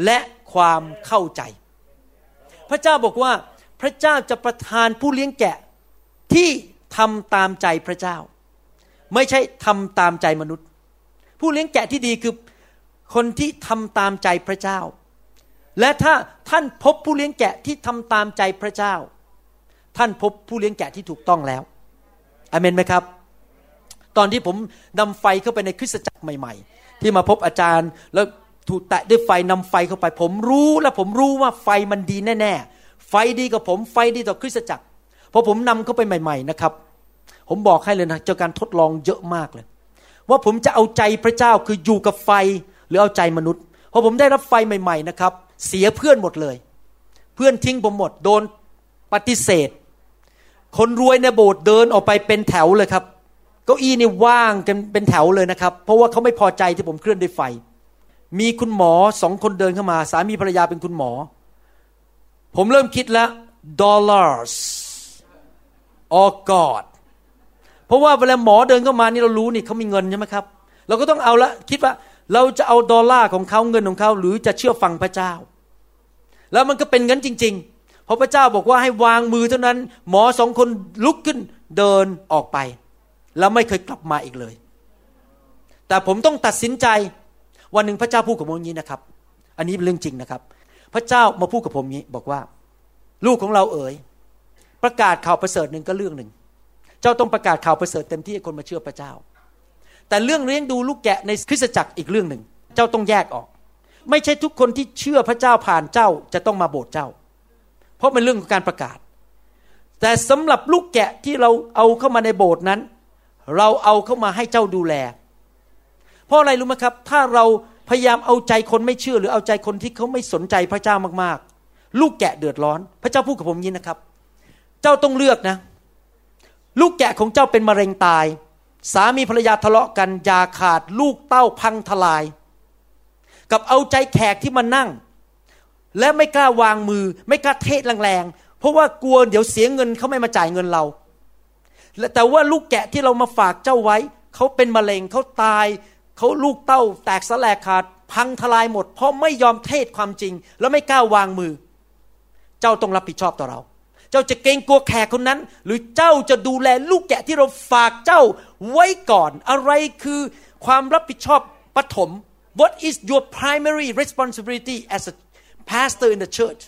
และความเข้าใจ พระเจ้าบอกว่าพระเจ้าจะประทานผู้เลี้ยงแกะที่ทำตามใจพระเจ้า ไม่ใช่ทำตามใจมนุษย์ ผู้เลี้ยงแกะที่ดีคือ คนที่ทำตามใจพระเจ้า และถ้าท่านพบผู้เลี้ยงแกะที่ทำตามใจพระเจ้า ท่านพบผู้เลี้ยงแกะที่ถูกต้องแล้วอเมนไหมครับ ตอนที่ผมนำไฟเข้าไปในคริสตจักรใหม่ ๆ ที่มาพบอาจารย์แล้วถูกแตะด้วยไฟนำไฟเข้าไป ผมรู้และผมรู้ว่าไฟมันดีแน่ๆไฟดีกับผมไฟดีต่อคริสตจักรพอผมนำเข้าไปใหม่ ๆ นะครับ ผมบอกให้เลยนะเจ้าการทดลองเยอะมากเลย ว่าผมจะเอาใจพระเจ้าคืออยู่กับไฟ หรือเอาใจมนุษย์พอผมได้รับไฟใหม่ ๆนะครับ เสียเพื่อนหมดเลย เพื่อนทิ้งผมหมดโดนปฏิเสธ คนรวยในโบสถ์เดินออกไปเป็นแถวเลยครับเก้าอี้นี่ว่างกันเป็นแถวเลยนะครับ เพราะว่าเขาไม่พอใจที่ผมเคลื่อนด้วยไฟ มีคุณหมอสองคนเดินเข้ามา สามีภรรยาเป็นคุณหมอ ผมเริ่มคิดแล้ว dollars or God เพราะว่าเวลาหมอเดินเข้ามานี่เรารู้นี่เขามีเงินใช่ไหมครับ เราก็ต้องเอาละคิดว่า เราจะเอาดอลลาร์ของเขาเงินของเขาหรือจะเชื่อฟังพระเจ้า แล้วมันก็เป็นงั้นจริง ๆ เพราะพระเจ้าบอกว่าให้วางมือเท่านั้น หมอสองคนลุกขึ้นเดินออกไป แล้วไม่เคยกลับมาอีกเลย แต่ผมต้องตัดสินใจ วันหนึ่งพระเจ้าพูดกับผมอย่างนี้นะครับ อันนี้เป็นเรื่องจริงนะครับ พระเจ้ามาพูดกับผมนี้บอกว่า ลูกของเราเอ๋ยประกาศข่าวประเสริฐหนึ่งก็เรื่องหนึ่ง เจ้าต้องประกาศข่าวประเสริฐเต็มที่ให้คนมาเชื่อพระเจ้า แต่เรื่องเลี้ยงดูลูกแกะในคริสตจักรอีกเรื่องหนึ่ง เจ้าต้องแยกออก ไม่ใช่ทุกคนที่เชื่อพระเจ้าผ่านเจ้าจะต้องมาโบสถ์เจ้า เพราะเป็นเรื่องของการประกาศ แต่สำหรับลูกแกะที่เราเอาเข้ามาในโบสถ์นั้น เราเอาเข้ามาให้เจ้าดูแล เพราะอะไรรู้ไหมครับ ถ้าเราพยายามเอาใจคนไม่เชื่อ หรือเอาใจคนที่เขาไม่สนใจพระเจ้ามากๆ ลูกแกะเดือดร้อน พระเจ้าพูดกับผมยินนะครับ เจ้าต้องเลือกนะ ลูกแกะของเจ้าเป็นมะเร็งตาย สามีภรรยาทะเลาะกันยาขาดลูกเต้าพังทลาย กับเอาใจแขกที่มานั่ง และไม่กล้าวางมือ ไม่กล้าเทศแรงๆ เพราะว่ากลัวเดี๋ยวเสียเงินเขาไม่มาจ่ายเงินเรา แต่ว่าลูกแกะที่เรามาฝากเจ้าไว้ เขาเป็นมะเร็งเขาตายเขาลูกเต้าแตกสลายขาด พังทลายหมด เพราะไม่ยอมเทศความจริง แล้วไม่กล้าวางมือ เจ้าต้องรับผิดชอบต่อเรา เจ้าจะเกรงกลัวแขกคนนั้น หรือเจ้าจะดูแลลูกแกะที่เราฝากเจ้าไว้ก่อน อะไรคือความรับผิดชอบปฐม What is your primary responsibility as a pastor in the church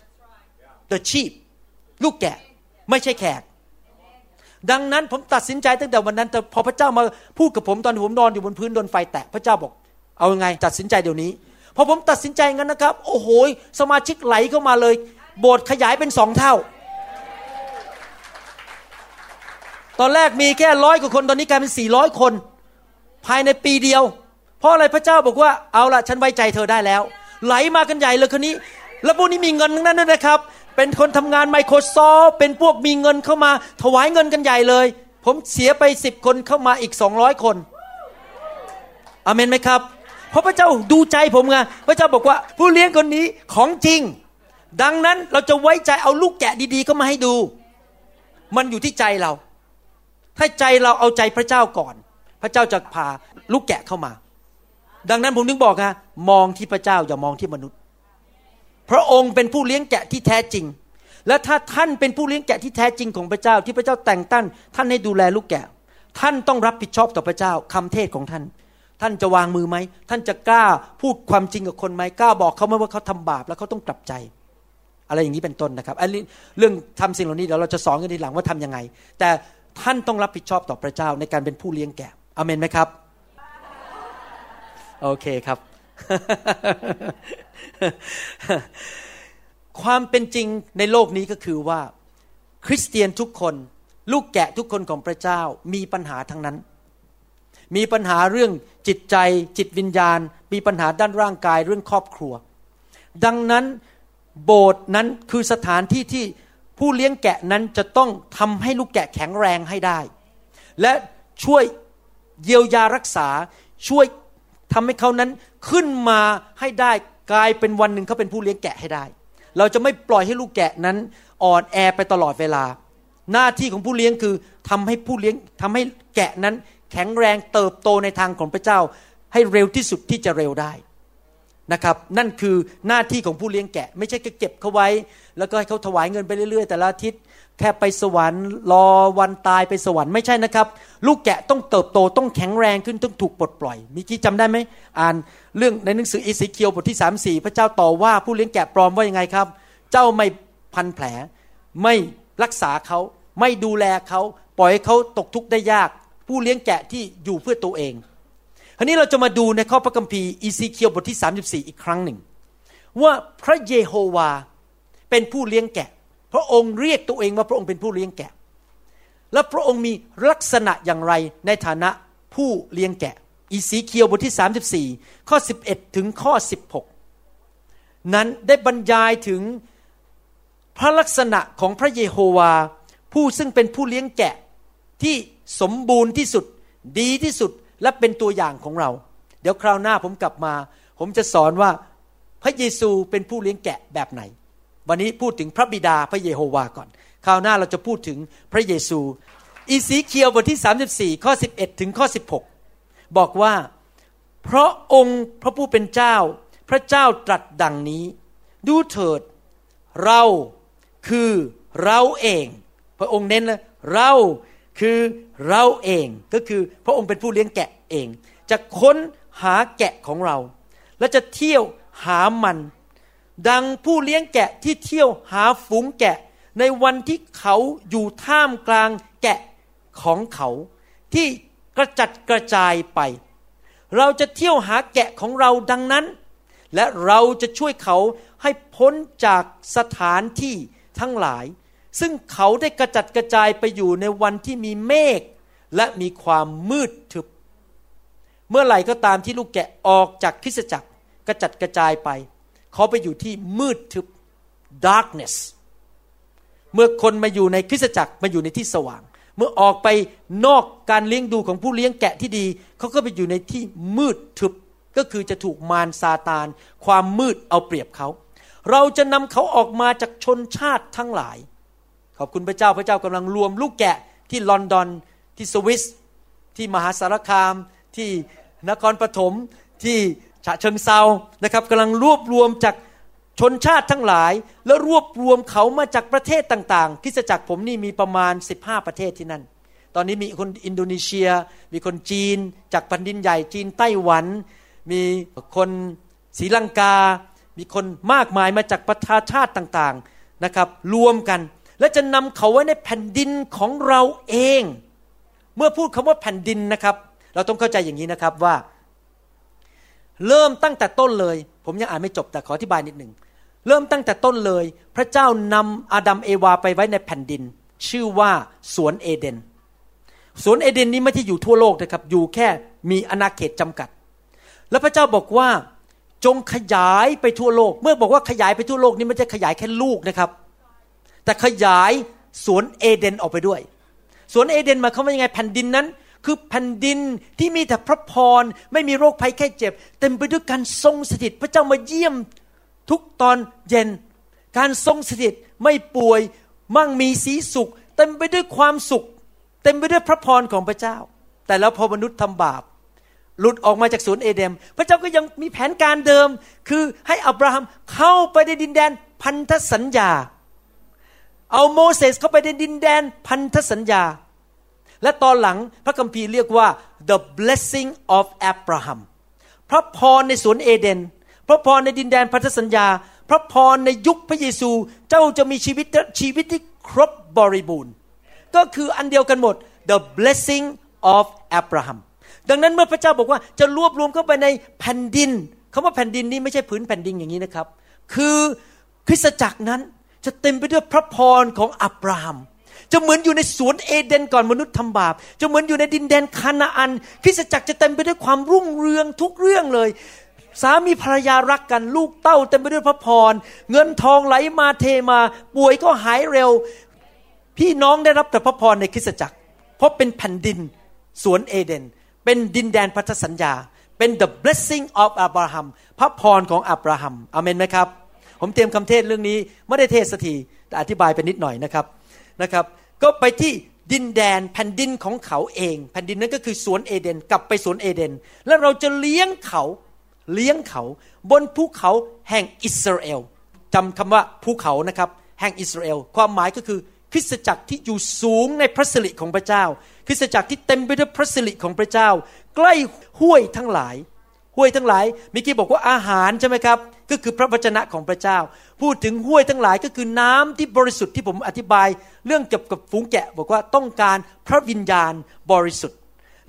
the sheep ลูกแกะไม่ใช่แขก ดังนั้นผมตัดสินใจตั้งแต่วันนั้นแต่พอพระเจ้ามาพูดกับผมตอนผมนอนอยู่บนพื้นโดนไฟแตะพระเจ้าบอกเอาไงตัดสินใจเดี๋ยวนี้พอผมตัดสินใจงั้นนะครับ โอ้โหสมาชิกไหลเข้ามาเลย โบสถ์ขยายเป็นสองเท่า ตอนแรกมีแค่ร้อยกว่าคน ตอนนี้กลายเป็นสี่ร้อยคน ภายในปีเดียว เพราะอะไรพระเจ้าบอกว่าเอาละฉันไว้ใจเธอได้แล้ว ไหลมากันใหญ่เลยคนนี้ แล้วพวกนี้มีเงินทั้งนั้นด้วยนะครับ เป็นคนทำงาน Microsoft เป็นพวกมีเงินเข้ามา ถวายเงินกันใหญ่เลย ผมเสียไปสิบคนเข้ามาอีกสองร้อยคนอเมนไหมครับ เพราะพระเจ้าดูใจผมไงพระเจ้าบอกว่า ผู้เลี้ยงคนนี้ของจริง ดังนั้นเราจะไว้ใจเอาลูกแกะดีๆเข้ามาให้ดู มันอยู่ที่ใจเรา ถ้าใจเราเอาใจพระเจ้าก่อน พระเจ้าจะพาลูกแกะเข้ามา ดังนั้นผมถึงบอกนะมองที่พระเจ้าอย่ามองที่มนุษย์ พระองค์เป็นผู้เลี้ยงแกะที่แท้จริง และถ้าท่านเป็นผู้เลี้ยงแกะที่แท้จริงของพระเจ้าที่พระเจ้าแต่งตั้งท่านให้ดูแลลูกแกะ ท่านต้องรับผิดชอบต่อพระเจ้าคำเทศของท่าน ท่านจะวางมือไหม ท่านจะกล้าพูดความจริงกับคนไหมกล้าบอกเขาไหมว่าเขาทำบาปแล้วเขาต้องกลับใจอะไรอย่างนี้เป็นต้นนะครับอันนี้เรื่องทำสิ่งเหล่านี้เดี๋ยวเราจะสอนกันทีหลังว่าทํำยังไง แต่ ท่านต้องรับผิดชอบต่อพระเจ้าในการเป็นผู้เลี้ยงแกะอเมนไหมครับ โอเคครับ ความเป็นจริงในโลกนี้ก็คือว่า คริสเตียนทุกคนลูกแกะทุกคนของพระเจ้ามีปัญหาทั้งนั้น มีปัญหาเรื่องจิตใจจิตวิญญาณ มีปัญหาด้านร่างกายเรื่องครอบครัว ดังนั้นโบสถ์นั้นคือสถานที่ที่ ผู้เลี้ยงแกะนั้นจะต้องทำให้ลูกแกะแข็งแรงให้ได้ และช่วยเยียวยารักษาช่วยทำให้เขานั้นขึ้นมาให้ได้กลายเป็นวันหนึ่งเขาเป็นผู้เลี้ยงแกะให้ได้ เราจะไม่ปล่อยให้ลูกแกะนั้นอ่อนแอไปตลอดเวลา หน้าที่ของผู้เลี้ยงคือทำให้ผู้เลี้ยงทำให้แกะนั้นแข็งแรงเติบโตในทางของพระเจ้า ให้เร็วที่สุดที่จะเร็วได้ นะครับนั่นคือหน้าที่ของผู้เลี้ยงแกะ ไม่ใช่แค่เก็บเขาไว้ แล้วก็ให้เขาถวายเงินไปเรื่อย ๆ แต่ละอาทิตย์แค่ไปสวรรค์รอวันตายไปสวรรค์ไม่ใช่นะครับ ลูกแกะต้องเติบโตต้องแข็งแรงขึ้นต้องถูกปลดปล่อยเมื่อกี้จำได้ไหมอ่านเรื่องในหนังสือเอเสเคียลบทที่สามสี่พระเจ้าต่อว่าผู้เลี้ยงแกะปลอมว่ายังไงครับ เจ้าไม่พันแผล ไม่รักษาเขาไม่ดูแลเขาปล่อยให้เขาตกทุกข์ได้ยาก ผู้เลี้ยงแกะที่อยู่เพื่อตัวเอง ทีนี้เราจะมาดูในข้อพระคัมภีร์เอเสเคียลบทที่ 34 อีกครั้งหนึ่ง ว่าพระเยโฮวาเป็นผู้เลี้ยงแกะ พระองค์เรียกตัวเองว่าพระองค์เป็นผู้เลี้ยงแกะ และพระองค์มีลักษณะอย่างไรในฐานะผู้เลี้ยงแกะ อีสีเคียวบทที่ 34 ข้อ 11 ถึงข้อ 16 นั้นได้บรรยายถึงพระลักษณะของพระเยโฮวา ผู้ซึ่งเป็นผู้เลี้ยงแกะที่สมบูรณ์ที่สุดดีที่สุด และเป็นตัวอย่างของเรา เดี๋ยวคราวหน้าผมกลับมา ผมจะสอนว่าพระเยซูเป็นผู้เลี้ยงแกะแบบไหน วันนี้พูดถึงพระบิดาพระเยโฮวาก่อน คราวหน้าเราจะพูดถึงพระเยซู อีสีเคียวบทที่ 34 ข้อ 11 ถึงข้อ 16 บอกว่า เพราะองค์พระผู้เป็นเจ้า พระเจ้าตรัสดังนี้ ดูเถิด เราคือเราเอง พระองค์เน้นเลยเรา คือเราเองก็คือพระองค์เป็นผู้เลี้ยงแกะเอง จะค้นหาแกะของเรา และจะเที่ยวหามัน ดังผู้เลี้ยงแกะที่เที่ยวหาฝูงแกะ ในวันที่เขาอยู่ท่ามกลางแกะของเขา ที่กระจัดกระจายไป เราจะเที่ยวหาแกะของเราดังนั้น และเราจะช่วยเขาให้พ้นจากสถานที่ทั้งหลาย ซึ่งเขาได้กระจัดกระจายไปอยู่ในวันที่มีเมฆและมีความมืดทึบ เมื่อไหร่ก็ตามที่ลูกแกะออกจากคริสตจักรกระจัดกระจายไป เขาไปอยู่ที่มืดทึบ darkness เมื่อคนมาอยู่ในคริสตจักรมาอยู่ในที่สว่าง เมื่อออกไปนอกการเลี้ยงดูของผู้เลี้ยงแกะที่ดี เขาก็ไปอยู่ในที่มืดทึบ ก็คือจะถูกมารซาตาน ความมืดเอาเปรียบเขา เราจะนำเขาออกมาจากชนชาติทั้งหลาย ขอบคุณพระเจ้าพระเจ้ากำลังรวมลูกแกะที่ลอนดอนที่สวิสที่มหาสารคาม ที่นครปฐมที่ฉะเชิงเซานะครับกำลังรวบรวมจากชนชาติทั้งหลาย แล้วรวบรวมเขามาจากประเทศต่างๆคริสจักรผมนี่มีประมาณ 15 ประเทศที่นั่น ตอนนี้มีคนอินโดนีเซีย มีคนจีน จากแผ่นดินใหญ่จีนไต้หวัน มีคนศรีลังกา มีคนมากมายมาจากประชาชาติต่างๆนะครับรวมกัน และจะนำเขาไว้ในแผ่นดินของเราเอง เมื่อพูดคำว่าแผ่นดินนะครับ เราต้องเข้าใจอย่างนี้นะครับว่า เริ่มตั้งแต่ต้นเลย ผมยังอ่านไม่จบแต่ขออธิบายนิดหนึ่งเริ่มตั้งแต่ต้นเลย พระเจ้านำอาดัมเอวาไปไว้ในแผ่นดิน ชื่อว่าสวนเอเดน สวนเอเดนนี้ไม่ใช่อยู่ทั่วโลกนะครับ อยู่แค่มีอาณาเขตจำกัด แล้วพระเจ้าบอกว่าจงขยายไปทั่วโลก เมื่อบอกว่าขยายไปทั่วโลกนี่ไม่ใช่ขยายแค่ลูกนะครับ แต่ขยายสวนเอเดนออกไปด้วย สวนเอเดนมาเขาว่ายังไงแผ่นดินนั้น คือแผ่นดินที่มีแต่พระพร ไม่มีโรคภัยแค่เจ็บ เต็มไปด้วยการทรงสถิตพระเจ้ามาเยี่ยมทุกตอนเย็น การทรงสถิตไม่ป่วยมั่งมีสีสุข เต็มไปด้วยความสุข เต็มไปด้วยพระพรของพระเจ้า แต่แล้วพอมนุษย์ทำบาปหลุดออกมาจากสวนเอเดม พระเจ้าก็ยังมีแผนการเดิม คือให้อับราฮัมเข้าไปในดินแดนพันธสัญญา เอาโมเสสเข้าไปในดินแดนพันธสัญญา และตอนหลังพระคัมภีร์เรียกว่า the blessing of Abraham พระพรในสวนเอเดน พระพรในดินแดนพันธสัญญา พระพรในยุคพระเยซู เจ้าจะมีชีวิตชีวิตที่ครบบริบูรณ์ ก็คืออันเดียวกันหมด the blessing of Abraham ดังนั้นเมื่อพระเจ้าบอกว่าจะรวบรวมเข้าไปในแผ่นดินคาว่าแผ่นดินนี้ไม่ใช่ผืนแผ่นดินอย่างนี้นะครับ คือคริสตจักรนั้น จะเต็มไปด้วยพระพรของอับราฮัมจะเหมือนอยู่ในสวนเอเดนก่อนมนุษย์ทำบาป จะเหมือนอยู่ในดินแดนคานาอันคริสตจักรจะเต็มไปด้วยความรุ่งเรืองทุกเรื่องเลย สามีภรรยารักกันลูกเต้าเต็มไปด้วยพระพร เงินทองไหลมาเทมา ป่วยก็หายเร็ว พี่น้องได้รับแต่พระพรในคริสตจักร เพราะเป็นแผ่นดินสวนเอเดน เป็นดินแดนพันธสัญญา เป็น the blessing of Abraham พระพรของอับราฮัมอเมนไหมครับ ผมเตรียมคำเทศเรื่องนี้ไม่ได้เทศสักทีแต่อธิบายไปนิดหน่อยนะครับนะครับ ก็ไปที่ดินแดนแผ่นดินของเขาเอง แผ่นดินนั้นก็คือสวนเอเดน กลับไปสวนเอเดน แล้วเราจะเลี้ยงเขาเลี้ยงเขาบนภูเขาแห่งอิสราเอลจำคำว่าภูเขานะครับแห่งอิสราเอลความหมายก็คือคริสตจักรที่อยู่สูงในพระสิริของพระเจ้า คริสตจักรที่เต็มไปด้วยพระสิริของพระเจ้า ใกล้ห้วยทั้งหลาย ห้วยทั้งหลายมิกี้บอกว่าอาหารใช่ไหมครับ ก็คือพระวจนะของพระเจ้า พูดถึงห้วยทั้งหลายก็คือน้ำที่บริสุทธิ์ที่ผมอธิบาย เรื่องเกี่ยวกับฝูงแกะ บอกว่าต้องการพระวิญญาณบริสุทธิ์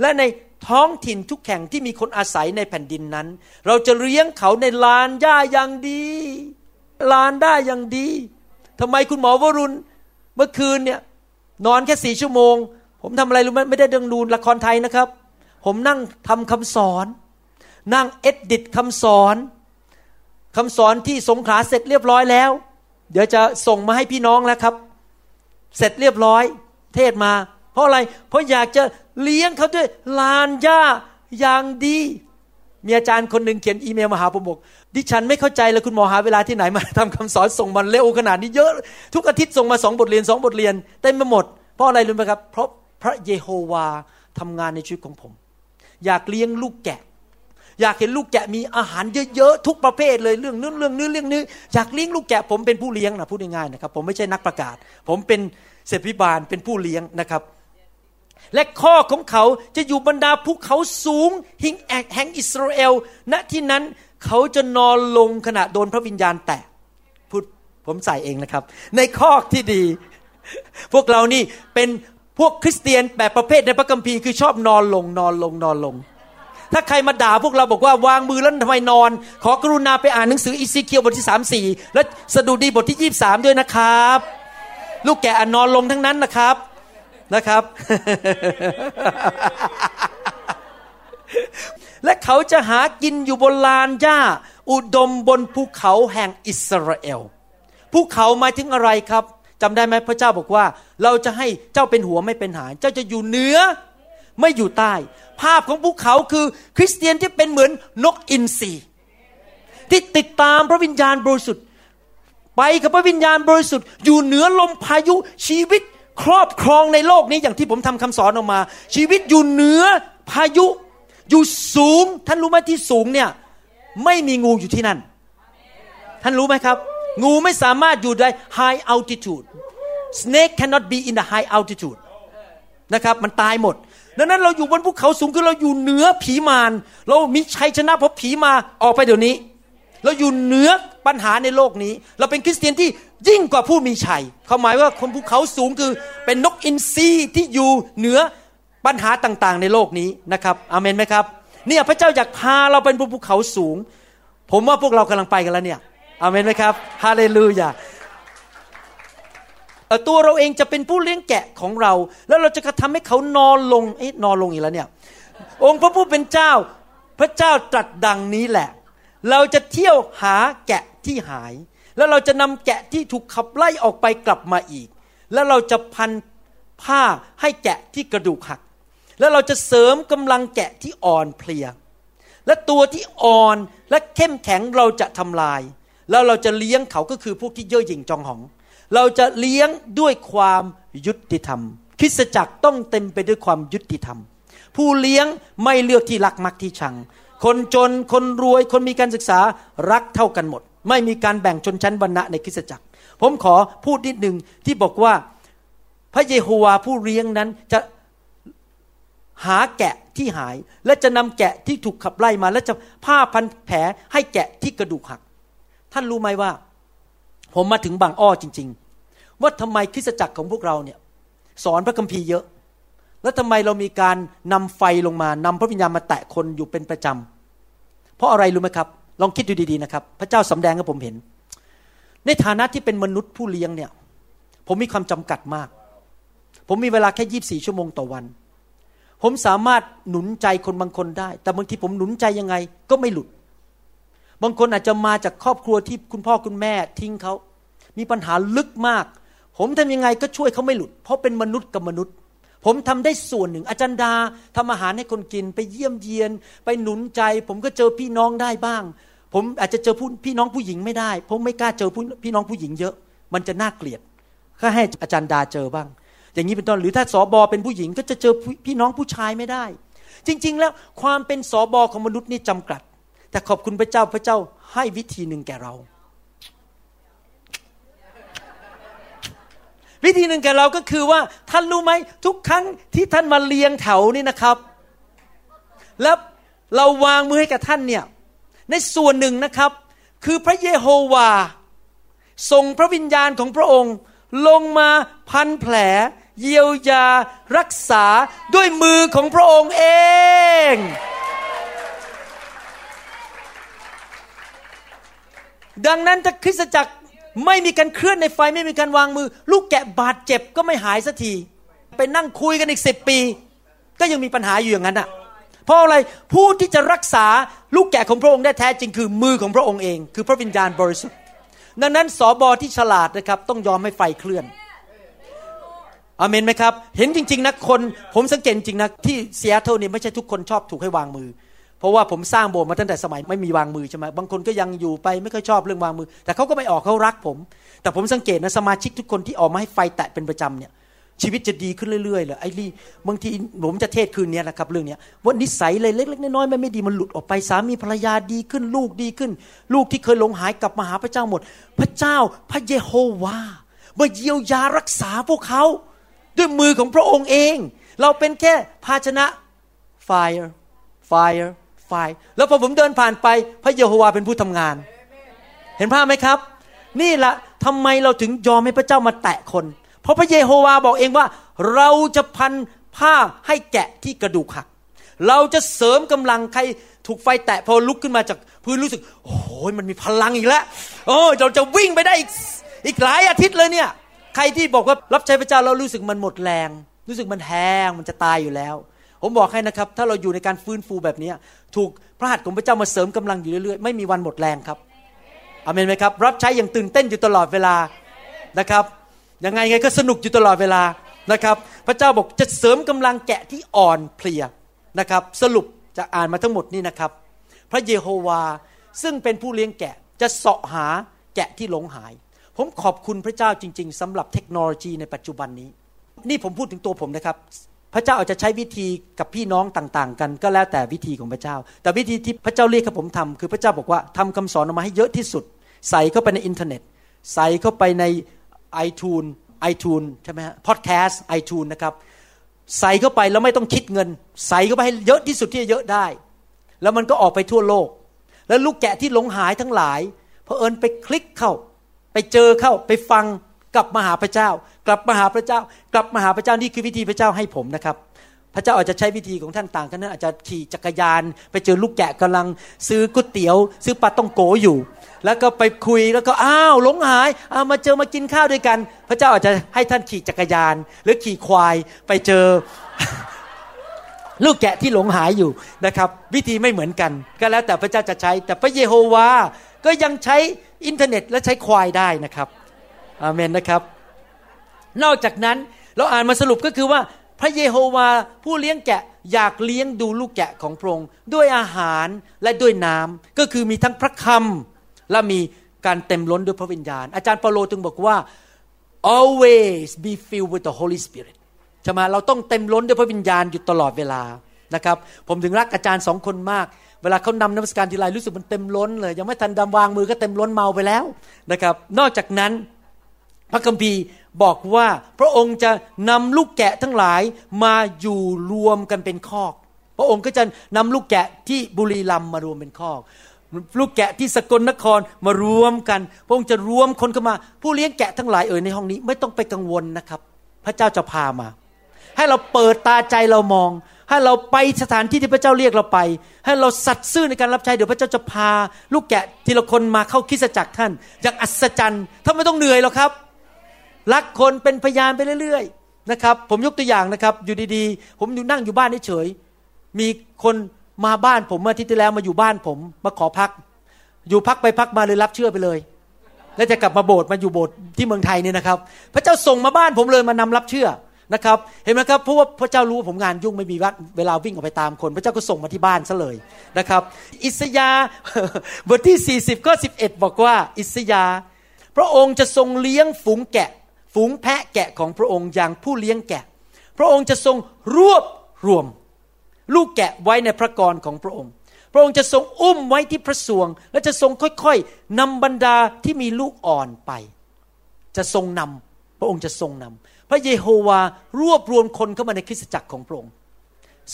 และในท้องถิ่นทุกแห่งที่มีคนอาศัยในแผ่นดินนั้น เราจะเลี้ยงเขาในลานหญ้าอย่างดีลานได้อย่างดีทำไมคุณหมอวรุณ เมื่อคืนเนี่ยนอนแค่สี่ชั่วโมง ผมทำอะไรรู้ไหมไม่ได้ดังดูละครไทยนะครับ ผมนั่งทำคำสอน นั่งเอ็ดดิตคำสอน คำสอนที่สงขลาเสร็จเรียบร้อยแล้ว เดี๋ยวจะส่งมาให้พี่น้องแล้วครับ เสร็จเรียบร้อย เทศมา เพราะอะไร เพราะอยากจะเลี้ยงเขาด้วยลานหญ้าอย่างดี มีอาจารย์คนหนึ่งเขียนอีเมลมาหาผมบอกดิฉันไม่เข้าใจเลยคุณหมอหาเวลาที่ไหนมาทำคำสอนส่งมันเร็วขนาดนี้เยอะ ทุกอาทิตย์ส่งมาสองบทเรียนสองบทเรียนเต็มไปหมด เพราะอะไรรู้ไหมครับ เพราะพระเยโฮวาทำงานในชีวิตของผม อยากเลี้ยงลูกแกะ อยากเห็นลูกแกะมีอาหารเยอะๆทุกประเภทเลยเรื่องนู้นเรื่องนี้เรื่องนี้อยากเลี้ยงลูกแกะผมเป็นผู้เลี้ยงนะพูดง่ายๆนะครับ ผมไม่ใช่นักประกาศ ผมเป็นเศรษฐิบาลเป็นผู้เลี้ยงนะครับ และข้อของเขาจะอยู่บรรดาภูเขาสูงหิงแอกแห่งอิสราเอลณที่นั้นเขาจะนอนลงขณะโดนพระวิญญาณแตะพูดผมใส่เองนะครับ ในข้อที่ดี พวกเรานี่เป็นพวกคริสเตียนแบบประเภทในพระคัมภีร์คือชอบนอนลงนอนลงนอนลง ถ้าใครมาด่าพวกเราบอกว่าวางมือแล้วทำไมนอน ขอกรุณาไปอ่านหนังสืออิซิเคียวบทที่สามสี่และสดุดีบทที่ยี่สามด้วยนะครับ ลูกแกอ่านนอนลงทั้งนั้นนะครับนะครับ และเขาจะหากินอยู่บนลานหญ้า อุดมบนภูเขาแห่งอิสราเอลภูเขาหมายถึงอะไรครับจำได้ไหมพระเจ้าบอกว่า เราจะให้เจ้าเป็นหัวไม่เป็นหางเจ้าจะอยู่เหนือ ไม่อยู่ใต้ ภาพของภูเขาคือคริสเตียนที่เป็นเหมือนนกอินทรีที่ติดตามพระวิญญาณบริสุทธิ์ ไปกับพระวิญญาณบริสุทธิ์ อยู่เหนือลมพายุชีวิตครอบครองในโลกนี้อย่างที่ผมทำคำสอนออกมา ชีวิตอยู่เหนือพายุ อยู่สูง ท่านรู้ไหมที่สูงเนี่ยไม่มีงูอยู่ที่นั่น ท่านรู้ไหมครับ งูไม่สามารถอยู่ใน high altitude snake cannot be in the high altitude นะครับมันตายหมด ดังนั้นเราอยู่บนภูเขาสูงคือเราอยู่เหนือผีมารเรามีชัยชนะเพราะผีมาออกไปเดี๋ยวนี้ เราอยู่เหนือปัญหาในโลกนี้ เราเป็นคริสเตียนที่ยิ่งกว่าผู้มีชัยเขาหมายว่าคนภูเขาสูงคือเป็นนกอินทรีที่อยู่เหนือปัญหาต่างๆ ในโลกนี้นะครับอเมนไหมครับเนี่ยพระเจ้าอยากพาเราเป็นภูเขาสูง ผมว่าพวกเรากำลังไปกันแล้วเนี่ยอเมนไหมครับฮาเลลูยา ตัวเราเองจะเป็นผู้เลี้ยงแกะของเรา แล้วเราจะกระทำให้เขานอนลงเอ๊ะนอนลงอีกแล้วเนี่ย องค์พระผู้เป็นเจ้า พระเจ้าตรัสดังนี้แหละ เราจะเที่ยวหาแกะที่หาย แล้วเราจะนำแกะที่ถูกขับไล่ออกไปกลับมาอีก แล้วเราจะพันผ้าให้แกะที่กระดูกหัก แล้วเราจะเสริมกำลังแกะที่อ่อนเพลีย และตัวที่อ่อนและเข้มแข็งเราจะทำลาย แล้วเราจะเลี้ยงเขาก็คือพวกที่เย่อหยิ่งจองหอง เราจะเลี้ยงด้วยความยุติธรรมคริสจักรต้องเต็มไปด้วยความยุติธรรม ผู้เลี้ยงไม่เลือกที่รักมักที่ชัง คนจนคนรวยคนมีการศึกษารักเท่ากันหมด ไม่มีการแบ่งชนชั้นวรรณะในคริสจักร ผมขอพูดนิดหนึ่งที่บอกว่าพระเยโฮวาผู้เลี้ยงนั้นจะหาแกะที่หาย และจะนำแกะที่ถูกขับไล่มา และจะผ้าพันแผลให้แกะที่กระดูกหัก ท่านรู้ไหมว่า ผมมาถึงบางอ้อจริงๆ ว่าทำไมคริสตจักรของพวกเราเนี่ยสอนพระคัมภีร์เยอะ แล้วทำไมเรามีการนำไฟลงมานำพระวิญญาณมาแตะคนอยู่เป็นประจำเพราะอะไรรู้ไหมครับ ลองคิดดูดีๆนะครับ พระเจ้าสำแดงให้ผมเห็น ในฐานะที่เป็นมนุษย์ผู้เลี้ยงเนี่ย ผมมีความจำกัดมาก ผมมีเวลาแค่ยีิบสี่ชั่วโมงต่อวัน ผมสามารถหนุนใจคนบางคนได้ แต่บางทีผมหนุนใจยังไงก็ไม่หลุด บางคนอาจจะมาจากครอบครัวที่คุณพ่อคุณแม่ทิ้งเขา มีปัญหาลึกมาก ผมทำยังไงก็ช่วยเขาไม่หลุด เพราะเป็นมนุษย์กับมนุษย์ ผมทำได้ส่วนหนึ่งอาจารย์ดาทำอาหารให้คนกิน ไปเยี่ยมเยียน ไปหนุนใจ ผมก็เจอพี่น้องได้บ้าง ผมอาจจะเจอพี่น้องผู้หญิงไม่ได้ ผมไม่กล้าเจอพี่น้องผู้หญิงเยอะ มันจะน่าเกลียดก็ให้อาจารย์ดาเจอบ้าง อย่างนี้เป็นต้นหรือถ้าสอบอเป็นผู้หญิงก็จะเจอพี่น้องผู้ชายไม่ได้ จริง ๆ แล้วความเป็นสอบอของมนุษย์นี่จำกัด แต่ขอบคุณพระเจ้าพระเจ้าให้วิธีหนึ่งแก่เรา วิธีหนึ่งแก่เราก็คือว่าท่านรู้ไหมทุกครั้งที่ท่านมาเลียงแถวนี่นะครับ แล้วเราวางมือให้กับท่านเนี่ยในส่วนหนึ่งนะครับ คือพระเยโฮวาส่งพระวิญญาณของพระองค์ ลงมาพันแผล เยียวยา รักษาด้วยมือของพระองค์เอง ดังนั้นถ้าคริสตจักร ไม่มีการเคลื่อนในไฟไม่มีการวางมือ ลูกแกะบาดเจ็บก็ไม่หายสักที ไปนั่งคุยกันอีกสิบปี ก็ยังมีปัญหาอยู่อย่างนั้นอะเพราะอะไรผู้ที่จะรักษาลูกแกะของพระองค์ได้แท้จริงคือมือของพระองค์เอง คือพระวิญญาณบริสุทธิ์ ดังนั้นสอบอที่ฉลาดนะครับ ต้องยอมให้ไฟเคลื่อนอเมนไหมครับ เห็นจริง ๆนะคน ผมสังเกตจริงนะที่เซียโตรนี่ไม่ใช่ทุกคนชอบถูกให้วางมือ เพราะว่าผมสร้างโบสถ์มาตั้งแต่สมัยไม่มีวางมือใช่ไหมบางคนก็ยังอยู่ไปไม่ค่อยชอบเรื่องวางมือ แต่เขาก็ไม่ออกเขารักผม แต่ผมสังเกตนะสมาชิกทุกคนที่ออกมาให้ไฟแตะเป็นประจำเนี่ยชีวิตจะดีขึ้นเรื่อยๆเลยไอ้ลี่บางทีผมจะเทศคืนนี้นะครับเรื่องนี้ว่านิสัยเลยเล็กๆน้อยๆไม่ไม่ดีมันหลุดออกไปสามีภรรยาดีขึ้น ลูกดีขึ้น ลูกที่เคยหลงหายกลับมาหาพระเจ้าหมด พระเจ้าพระเยโฮวามาเยียวยารักษาพวกเขา ด้วยมือของพระองค์เอง เราเป็นแค่ภาชนะ fire fire fire แล้วพอผมเดินผ่านไป พระเยโฮวาเป็นผู้ทำงาน เห็นภาพไหมครับ นี่แหละทำไมเราถึงยอมให้พระเจ้ามาแตะคน เพราะพระเยโฮวาบอกเองว่า เราจะพันผ้าให้แกะที่กระดูกหัก เราจะเสริมกำลังใครถูกไฟแตะพอลุกขึ้นมาจากพื้นรู้สึก โอ้ยมันมีพลังอีกแล้วโอ้เราจะวิ่งไปได้อีกอีกหลายอาทิตย์เลยเนี่ย ใครที่บอกว่ารับใช้พระเจ้าเรารู้สึกมันหมดแรง รู้สึกมันแห้งมันจะตายอยู่แล้ว ผมบอกให้นะครับ ถ้าเราอยู่ในการฟื้นฟูแบบนี้ถูกพระหัตถ์ของพระเจ้ามาเสริมกำลังอยู่เรื่อยๆไม่มีวันหมดแรงครับอเมนไหมครับรับใช้อย่างตื่นเต้นอยู่ตลอดเวลานะครับยังไงไงก็สนุกอยู่ตลอดเวลานะครับ พระเจ้าบอกจะเสริมกำลังแกะที่อ่อนเพลียนะครับ สรุปจะอ่านมาทั้งหมดนี่นะครับ พระเยโฮวาซึ่งเป็นผู้เลี้ยงแกะจะเสาะหาแกะที่หลงหาย ผมขอบคุณพระเจ้าจริง ๆสำหรับเทคโนโลยีในปัจจุบันนี้ นี่ผมพูดถึงตัวผมนะครับ พระเจ้าอาจจะใช้วิธีกับพี่น้องต่างๆ กัน ก็แล้วแต่วิธีของพระเจ้า แต่วิธีที่พระเจ้าเรียกให้ผมทำคือพระเจ้าบอกว่าทำคำสอนออกมาให้เยอะที่สุด ใส่เข้าไปในอินเทอร์เน็ต ใส่เข้าไปใน iTunes iTunes ใช่ไหมฮะพอดแคสต์ iTunes นะครับใส่เข้าไปแล้วไม่ต้องคิดเงิน ใส่เข้าไปให้เยอะที่สุดที่จะเยอะได้ แล้วมันก็ออกไปทั่วโลก แล้วลูกแกะที่หลงหายทั้งหลายพอเอิญไปคลิกเข้า ไปเจอเข้าไปฟัง กลับมาหาพระเจ้า กลับมาหาพระเจ้า กลับมาหาพระเจ้านี่คือวิธีพระเจ้าให้ผมนะครับ พระเจ้าอาจจะใช้วิธีของท่านต่างกันนั้นอาจจะขี่จักรยาน ไปเจอลูกแกะกำลัง ซื้อก๋วยเตี๋ยว ซื้อปลาต้องโกอยู่ แล้วก็ไปคุยแล้วก็อ้าวหลงหายอามาเจอมากินข้าวด้วยกัน พระเจ้าอาจจะให้ท่านขี่จักรยาน หรือขี่ควายไปเจอลูกแกะที่หลงหายอยู่นะครับ วิธีไม่เหมือนกัน ก็แล้วแต่พระเจ้าจะใช้ แต่พระเยโฮวา ก็ยังใช้อินเทอร์เน็ตและใช้ควายได้นะครับ อาเมนนะครับ นอกจากนั้นเราอ่านมาสรุปก็คือว่าพระเยโฮวาผู้เลี้ยงแกะอยากเลี้ยงดูลูกแกะของพระองค์ด้วยอาหารและด้วยน้ำก็คือมีทั้งพระคำและมีการเต็มล้นด้วยพระวิญญาณ อาจารย์เปาโลจึงบอกว่า always be filled with the Holy Spirit ใช่ไหมเราต้องเต็มล้นด้วยพระวิญญาณอยู่ตลอดเวลานะครับ ผมถึงรักอาจารย์สองคนมาก เวลาเขานำนมัสการทีไรรู้สึกมันเต็มล้นเลย ยังไม่ทันดำวางมือก็เต็มล้นเมาไปแล้วนะครับ นอกจากนั้น พระคัมภีร์บอกว่าพระองค์จะนำลูกแกะทั้งหลายมาอยู่รวมกันเป็นคอก พระองค์ก็จะนำลูกแกะที่บุรีรัมมารวมเป็นคอก ลูกแกะที่สกลนครมารวมกัน พระองค์จะรวมคนเข้ามา ผู้เลี้ยงแกะทั้งหลายเอ่ยในห้องนี้ไม่ต้องไปกังวลนะครับ พระเจ้าจะพามา ให้เราเปิดตาใจเรามอง ให้เราไปสถานที่ที่พระเจ้าเรียกเราไป ให้เราสัตย์ซื่อในการรับใช้เดี๋ยวพระเจ้าจะพา ลูกแกะทีละคนมาเข้าคิสจักรท่านอย่างอัศจรรย์ท่านไม่ต้องเหนื่อยหรอกครับ รักคนเป็นพยานไปเรื่อยๆนะครับ ผมยกตัวอย่างนะครับ อยู่ดีๆ ผมอยู่นั่งอยู่บ้านเฉยๆมีคนมาบ้านผมเมื่ออาทิตย์ที่แล้วมาอยู่บ้านผม มาขอพัก อยู่พักไปพักมาเลยรับเชื่อไปเลย แล้วจะกลับมาโบสถ์มาอยู่โบสถ์ที่เมืองไทยเนี่ยนะครับ พระเจ้าส่งมาบ้านผมเลยมานำรับเชื่อนะครับ เห็นไหมครับเพราะว่าพระเจ้ารู้ว่าผมงานยุ่งไม่มีเวลาวิ่งออกไปตามคน พระเจ้าก็ส่งมาที่บ้านซะเลยนะครับ อิสยาบทที่ 40ข้อ11 บอกว่า อิสยาพระองค์จะทรงเลี้ยงฝูงแกะ ฝูงแพะแกะของพระองค์อย่างผู้เลี้ยงแกะ พระองค์จะทรงรวบรวม ลูกแกะไว้ในพระกรของพระองค์ พระองค์จะทรงอุ้มไว้ที่พระสวง และจะทรงค่อยๆนำบรรดาที่มีลูกอ่อนไป จะทรงนำพระองค์จะทรงนำพระเยโฮวารวบรวมคนเข้ามาในคริสตจักรของพระองค์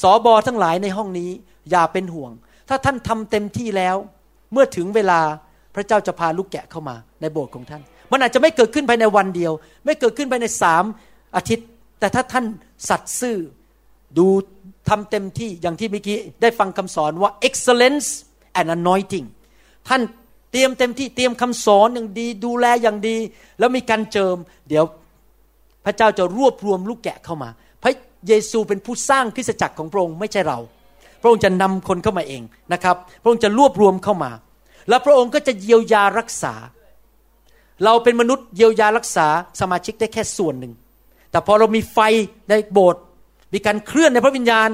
สอบอทั้งหลายในห้องนี้อย่าเป็นห่วง ถ้าท่านทำเต็มที่แล้ว เมื่อถึงเวลาพระเจ้าจะพาลูกแกะเข้ามาในโบสถ์ของท่าน มันอาจจะไม่เกิดขึ้นภายในวันเดียว ไม่เกิดขึ้นภายในสามอาทิตย์ แต่ถ้าท่านสัตย์ซื่อดูทำเต็มที่อย่างที่เมื่อกี้ได้ฟังคำสอนว่า excellence and anointing ท่านเตรียมเต็มที่เตรียมคำสอนอย่างดี ดูแลอย่างดี แล้วมีการเจิม เดี๋ยวพระเจ้าจะรวบรวมลูกแกะเข้ามา พระเยซูเป็นผู้สร้างคริสตจักรของพระองค์ไม่ใช่เรา พระองค์จะนำคนเข้ามาเองนะครับ พระองค์จะรวบรวมเข้ามา แล้วพระองค์ก็จะเยียวยารักษา เราเป็นมนุษย์เยียวยารักษาสมาชิกได้แค่ส่วนหนึ่ง แต่พอเรามีไฟในโบสถ์มีการเคลื่อนในพระวิญญาณ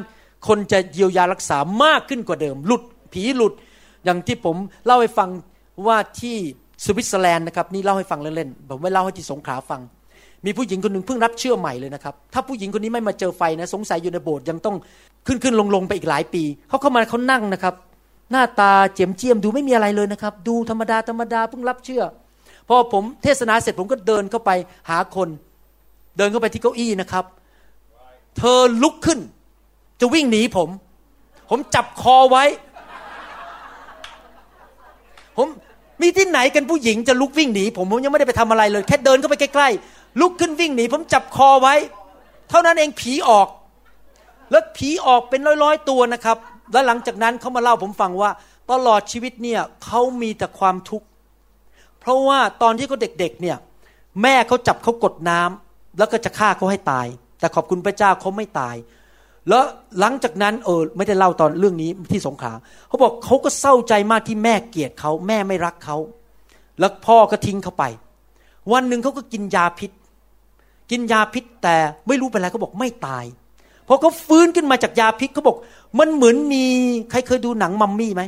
คนจะเยียวยารักษามากขึ้นกว่าเดิม หลุดผีหลุด อย่างที่ผมเล่าให้ฟังว่าที่สวิตเซอร์แลนด์นะครับนี่เล่าให้ฟังเล่นๆผมไม่เล่าให้ที่สงขลาฟัง มีผู้หญิงคนหนึ่งเพิ่งรับเชื่อใหม่เลยนะครับถ้าผู้หญิงคนนี้ไม่มาเจอไฟนะสงสัยอยู่ในโบสถ์ยังต้องขึ้นขึ้นลงลงไปอีกหลายปีเขาเข้ามาเขานั่งนะครับ หน้าตาเจียมเจียมดูไม่มีอะไรเลยนะครับ ดูธรรมดาธรรมดาเพิ่งรับเชื่อ พอผมเทศนาเสร็จผมก็เดินเข้าไปหาคน เดินเข้าไปที่เก้าอี้นะครับ เธอลุกขึ้น จะวิ่งหนีผม ผมจับคอไว้ ผมมีที่ไหนกันผู้หญิงจะลุกวิ่งหนีผมผมยังไม่ได้ไปทำอะไรเลย แค่เดินเข้าไปใกล้ๆลุกขึ้นวิ่งหนีผมจับคอไว้ เท่านั้นเองผีออก แล้วผีออกเป็นร้อยๆตัวนะครับ แล้วหลังจากนั้นเขามาเล่าผมฟังว่า ตลอดชีวิตเนี่ยเขามีแต่ความทุกข์ เพราะว่าตอนที่เขาเด็กๆเนี่ยแม่เขาจับเขากดน้ำแล้วก็จะฆ่าเขาให้ตาย แต่ขอบคุณพระเจ้าเขาไม่ตาย แล้วหลังจากนั้นเออไม่ได้เล่าตอนเรื่องนี้ที่สงขลาเขาบอกเขาก็เศร้าใจมากที่แม่เกลียดเขาแม่ไม่รักเขาแล้วพ่อก็ทิ้งเขาไป วันหนึ่งเขาก็กินยาพิษ กินยาพิษแต่ไม่รู้เป็นไรเขาบอกไม่ตายพอเขาฟื้นขึ้นมาจากยาพิษเขาบอก มันเหมือนมีใครเคยดูหนังมัมมี่ไหม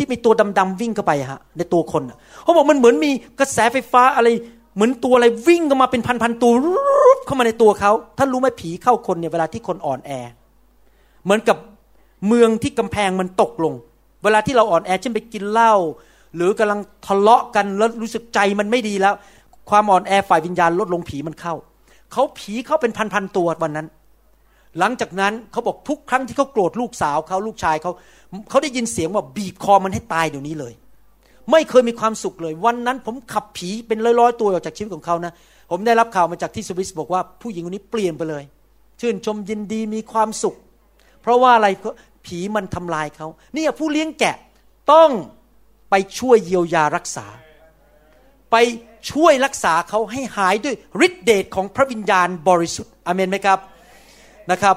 ที่มีตัวดำๆวิ่งเข้าไปฮะ ในตัวคนเขาบอกมันเหมือนมีกระแสไฟฟ้าอะไร เหมือนตัวอะไรวิ่งเข้ามาเป็นพันๆตัวรุดเข้ามาในตัวเขาท่านรู้ไหมผีเข้าคนเนี่ยเวลาที่คนอ่อนแอ เหมือนกับเมืองที่กำแพงมันตกลง เวลาที่เราอ่อนแอเช่นไปกินเหล้าหรือกำลังทะเลาะกันแล้วรู้สึกใจมันไม่ดีแล้ว ความอ่อนแอฝ่ายวิญญาณลดลงผีมันเข้าเขาผีเข้าเป็นพันๆตัววันนั้น หลังจากนั้นเขาบอกทุกครั้งที่เขาโกรธลูกสาวเขาลูกชายเขาเขาได้ยินเสียงว่าบีบคอมันให้ตายเดี๋ยวนี้เลย ไม่เคยมีความสุขเลย วันนั้นผมขับผีเป็นร้อยๆตัวออกจากชีวิตของเขานะผมได้รับข่าวมาจากที่สวิสบอกว่าผู้หญิงคนนี้เปลี่ยนไปเลย ชื่นชมยินดีมีความสุข เพราะว่าอะไรผีมันทำลายเขาเนี่ยผู้เลี้ยงแกะต้องไปช่วยเยียวยารักษา ไปช่วยรักษาเขาให้หายด้วยฤทธิเดชของพระวิญญาณบริสุทธิ์อเมนไหมครับ นะครับ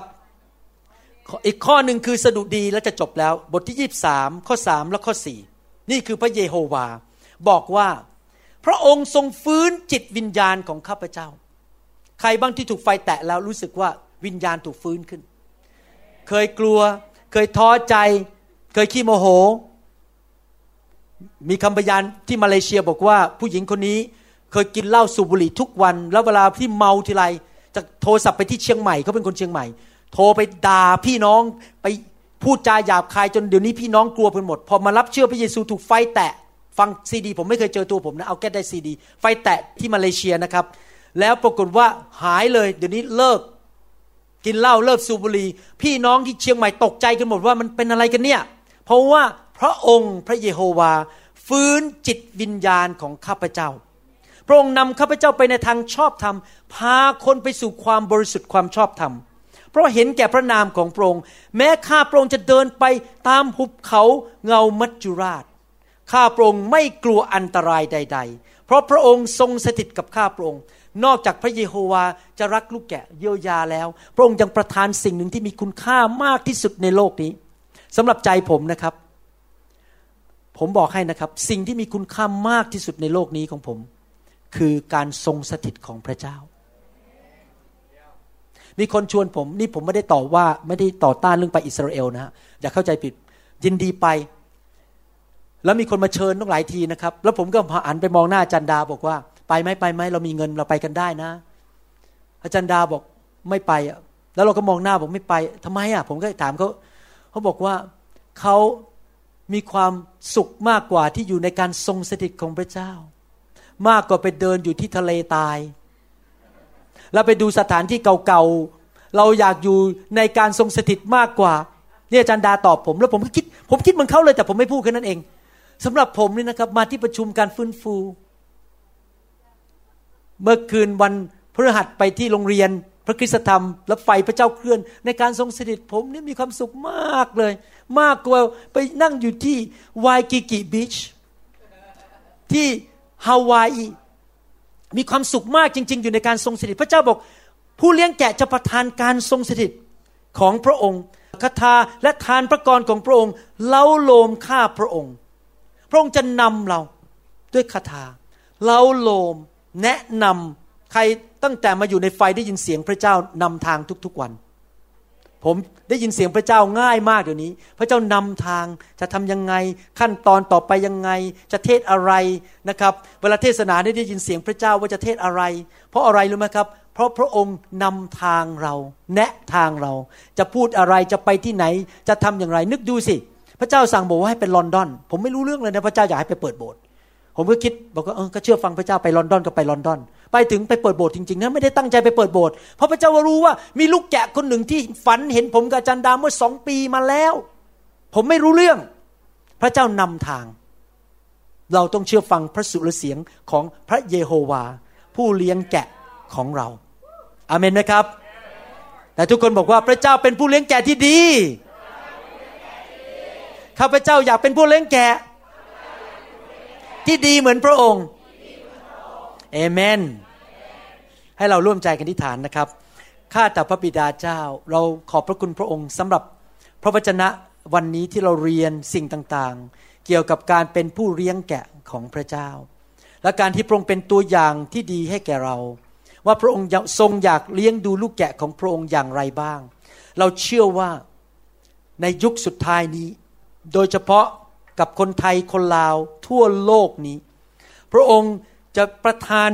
อีกข้อหนึ่งคือสดุดีแล้วจะจบแล้ว บทที่ยี่สามข้อสามและข้อสี่นี่คือพระเยโฮวา บอกว่า พระองค์ทรงฟื้นจิตวิญญาณของข้าพเจ้า ใครบ้างที่ถูกไฟแตะแล้วรู้สึกว่าวิญญาณถูกฟื้นขึ้น เคยกลัว เคยท้อใจ เคยขี้โมโห มีคำพยานที่มาเลเซียบอกว่า ผู้หญิงคนนี้เคยกินเหล้าสูบบุหรี่ทุกวัน แล้วเวลาที่เมาทีไร จะโทรศัพท์ไปที่เชียงใหม่เขาเป็นคนเชียงใหม่ โทรไปด่าพี่น้องไปพูดจาหยาบคายจนเดี๋ยวนี้พี่น้องกลัวเพิ่นหมด พอมารับเชื่อพระเยซูถูกไฟแตะฟังซีดี ผมไม่เคยเจอตัวผมนะเอาแค่ได้ซีดี ไฟแตะที่มาเลเซียนะครับ แล้วปรากฏว่าหายเลย เดี๋ยวนี้เลิก กินเหล้าเลิกสูบบุหรี่พี่น้องที่เชียงใหม่ตกใจกันหมดว่ามันเป็นอะไรกันเนี่ย เพราะว่าพระองค์พระเยโฮวา ฟื้นจิตวิญญาณของข้าพเจ้า พระองค์นำข้าพเจ้าไปในทางชอบธรรม พาคนไปสู่ความบริสุทธิ์ความชอบธรรม เพราะเห็นแก่พระนามของพระองค์ แม้ข้าพระองค์จะเดินไปตามหุบเขาเงามัจจุราช ข้าพระองค์ไม่กลัวอันตรายใด ๆ เพราะพระองค์ทรงสถิตกับข้าพระองค์ นอกจากพระเยโฮวาจะรักลูกแกะเยียวยาแล้ว พระองค์ยังประทานสิ่งหนึ่งที่มีคุณค่ามากที่สุดในโลกนี้สำหรับใจผมนะครับ ผมบอกให้นะครับ สิ่งที่มีคุณค่ามากที่สุดในโลกนี้ของผม คือการทรงสถิตของพระเจ้า มีคนชวนผม นี่ผมไม่ได้ต่อว่าไม่ได้ต่อต้านเรื่องไปอิสราเอลนะฮะอย่าเข้าใจผิดยินดีไป แล้วมีคนมาเชิญต้องหลายทีนะครับ แล้วผมก็หันไปมองหน้าอาจารย์ดาบอกว่า ไปไหมไปไหมเรามีเงินเราไปกันได้นะ อาจารย์ดาบอกไม่ไปอะแล้วเราก็มองหน้าบอกไม่ไปทำไมอะ ผมก็ถามเขาเขาบอกว่าเขามีความสุขมากกว่าที่อยู่ในการทรงสถิตของพระเจ้า มากกว่าไปเดินอยู่ที่ทะเลตาย แล้วไปดูสถานที่เก่าๆ เราอยากอยู่ในการทรงสถิตมากกว่าเนี่ยอาจารย์ดาตอบผม แล้วผมก็คิด ผมคิดเหมือนเขาเลยแต่ผมไม่พูดแค่นั้นเองสำหรับผมนี่นะครับ มาที่ประชุมการฟื้นฟู เมื่อคืนวันพฤหัสไปที่โรงเรียนพระคริสตธรรม แล้วไฟพระเจ้าเคลื่อน ในการทรงสถิตผมนี่มีความสุขมากเลย มากกว่าไปนั่งอยู่ที่วายกิกิบีชที่ ฮาวายมีความสุขมากจริง ๆ อยู่ในการทรงสถิต พระเจ้าบอก ผู้เลี้ยงแกะจะประทานการทรงสถิตของพระองค์คาถาและทานพระกรของพระองค์เล้าโลมข้าพระองค์ พระองค์จะนำเราด้วยคาถาเล้าโลมแนะนำใครตั้งแต่มาอยู่ในไฟได้ยินเสียงพระเจ้านำทางทุกๆวัน ผมได้ยินเสียงพระเจ้าง่ายมากเดี๋ยวนี้ พระเจ้านำทางจะทำยังไง ขั้นตอนต่อไปยังไง จะเทศอะไรนะครับ เวลาเทศนาได้ยินเสียงพระเจ้าว่าจะเทศอะไร เพราะอะไรรู้ไหมครับ เพราะพระองค์นำทางเรา แนะทางเรา จะพูดอะไรจะไปที่ไหน จะทำอย่างไร นึกดูสิ พระเจ้าสั่งบอกว่าให้ไปลอนดอน ผมไม่รู้เรื่องเลยนะพระเจ้าอยากให้ไปเปิดโบสถ์ผมก็คิดบอกว่าเออก็เชื่อฟังพระเจ้าไปลอนดอนก็ไปลอนดอน ไปถึงไปเปิดโบสถ์จริงๆนะไม่ได้ตั้งใจไปเปิดโบสถ์เพราะพระเจ้ารู้ว่ามีลูกแกะคนหนึ่งที่ฝันเห็นผมกับอาจารย์ดาเมื่อสองปีมาแล้ว ผมไม่รู้เรื่อง พระเจ้านำทาง เราต้องเชื่อฟังพระสุรเสียงของพระเยโฮวา ผู้เลี้ยงแกะของเราอาเมนไหมครับ แต่ทุกคนบอกว่าพระเจ้าเป็นผู้เลี้ยงแกะที่ดีข้าพเจ้าอยากเป็นผู้เลี้ยงแกะที่ดีเหมือนพระองค์เอเมน ให้เราร่วมใจกันที่ฐานนะครับ ข้าแต่พระบิดาเจ้า เราขอบพระคุณพระองค์สำหรับพระวจนะวันนี้ที่เราเรียนสิ่งต่างๆ เกี่ยวกับการเป็นผู้เลี้ยงแกะของพระเจ้า และการที่พระองค์เป็นตัวอย่างที่ดีให้แก่เรา ว่าพระองค์ทรงอยากเลี้ยงดูลูกแกะของพระองค์อย่างไรบ้าง เราเชื่อว่าในยุคสุดท้ายนี้ โดยเฉพาะกับคนไทยคนลาวทั่วโลกนี้ พระองค์จะประทาน